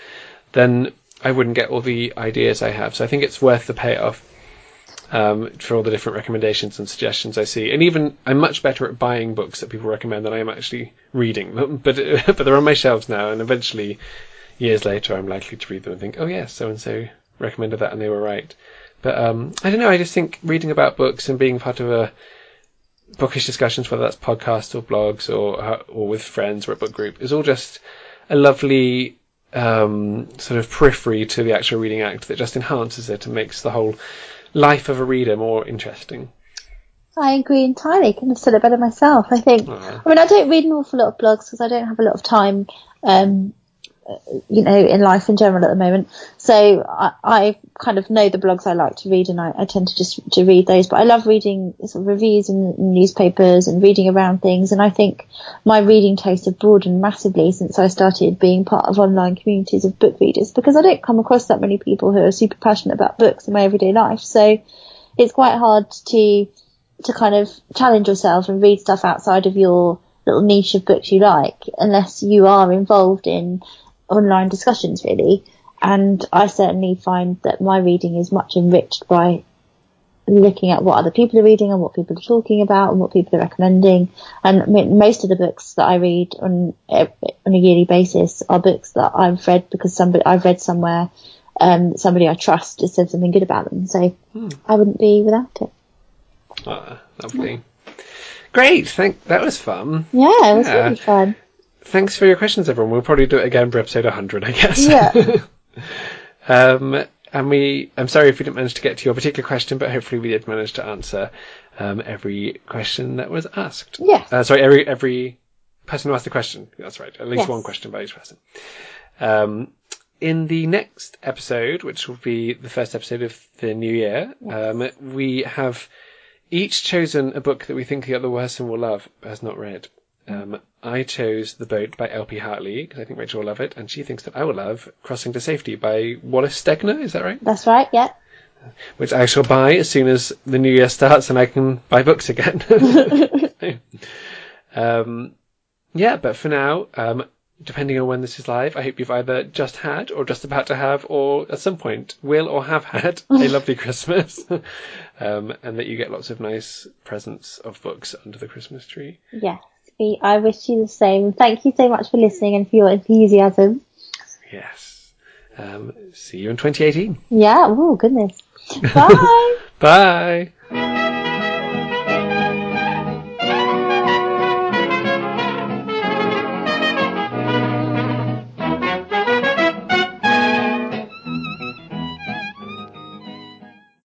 then I wouldn't get all the ideas I have. So I think it's worth the payoff um, for all the different recommendations and suggestions I see. And even I'm much better at buying books that people recommend than I am actually reading them. But but they're on my shelves now, and eventually, years later, I'm likely to read them and think, oh yes, so and so recommended that, and they were right. But um, I don't know. I just think reading about books and being part of a bookish discussions, whether that's podcasts or blogs or uh, or with friends or a book group, is all just a lovely um, sort of periphery to the actual reading act that just enhances it and makes the whole life of a reader more interesting. I agree entirely. Couldn't have said it better myself. I think. I mean, I don't read an awful lot of blogs because I don't have a lot of time um, you know, in life in general at the moment. So I, I kind of know the blogs I like to read and I, I tend to just to read those, but I love reading sort of reviews in newspapers and reading around things. And I think my reading tastes have broadened massively since I started being part of online communities of book readers because I don't come across that many people who are super passionate about books in my everyday life. So it's quite hard to, to kind of challenge yourself and read stuff outside of your little niche of books you like unless you are involved in online discussions really. And I certainly find that my reading is much enriched by looking at what other people are reading and what people are talking about and what people are recommending. And I mean, most of the books that I read on on a yearly basis are books that I've read because somebody I've read somewhere, um, somebody I trust has said something good about them. So hmm. I wouldn't be without it. Ah, lovely. Yeah. Great, thank that was fun. Yeah, it was yeah. really fun. Thanks for your questions, everyone. We'll probably do it again for episode 100, I guess. Yeah. um, and we, I'm sorry if we didn't manage to get to your particular question, but hopefully we did manage to answer um, every question that was asked. Yes. Uh, sorry, every every person who asked the question. That's right. At least yes. one question by each person. Um, in the next episode, which will be the first episode of the new year, yes. um, we have each chosen a book that we think the other person will love but has not read. Um, I chose The Boat by L.P. Hartley because I think Rachel will love it, and she thinks that I will love Crossing to Safety by Wallace Stegner. Is that right? That's right. Yeah. Which I shall buy as soon as the new year starts and I can buy books again. um, yeah, but for now, um, depending on when this is live, I hope you've either just had or just about to have or at some point will or have had a lovely Christmas. um, and that you get lots of nice presents of books under the Christmas tree. Yes. I wish you the same. Thank you so much for listening and for your enthusiasm. Yes. Um, see you in 2018. Yeah. Oh, goodness. Bye. Bye.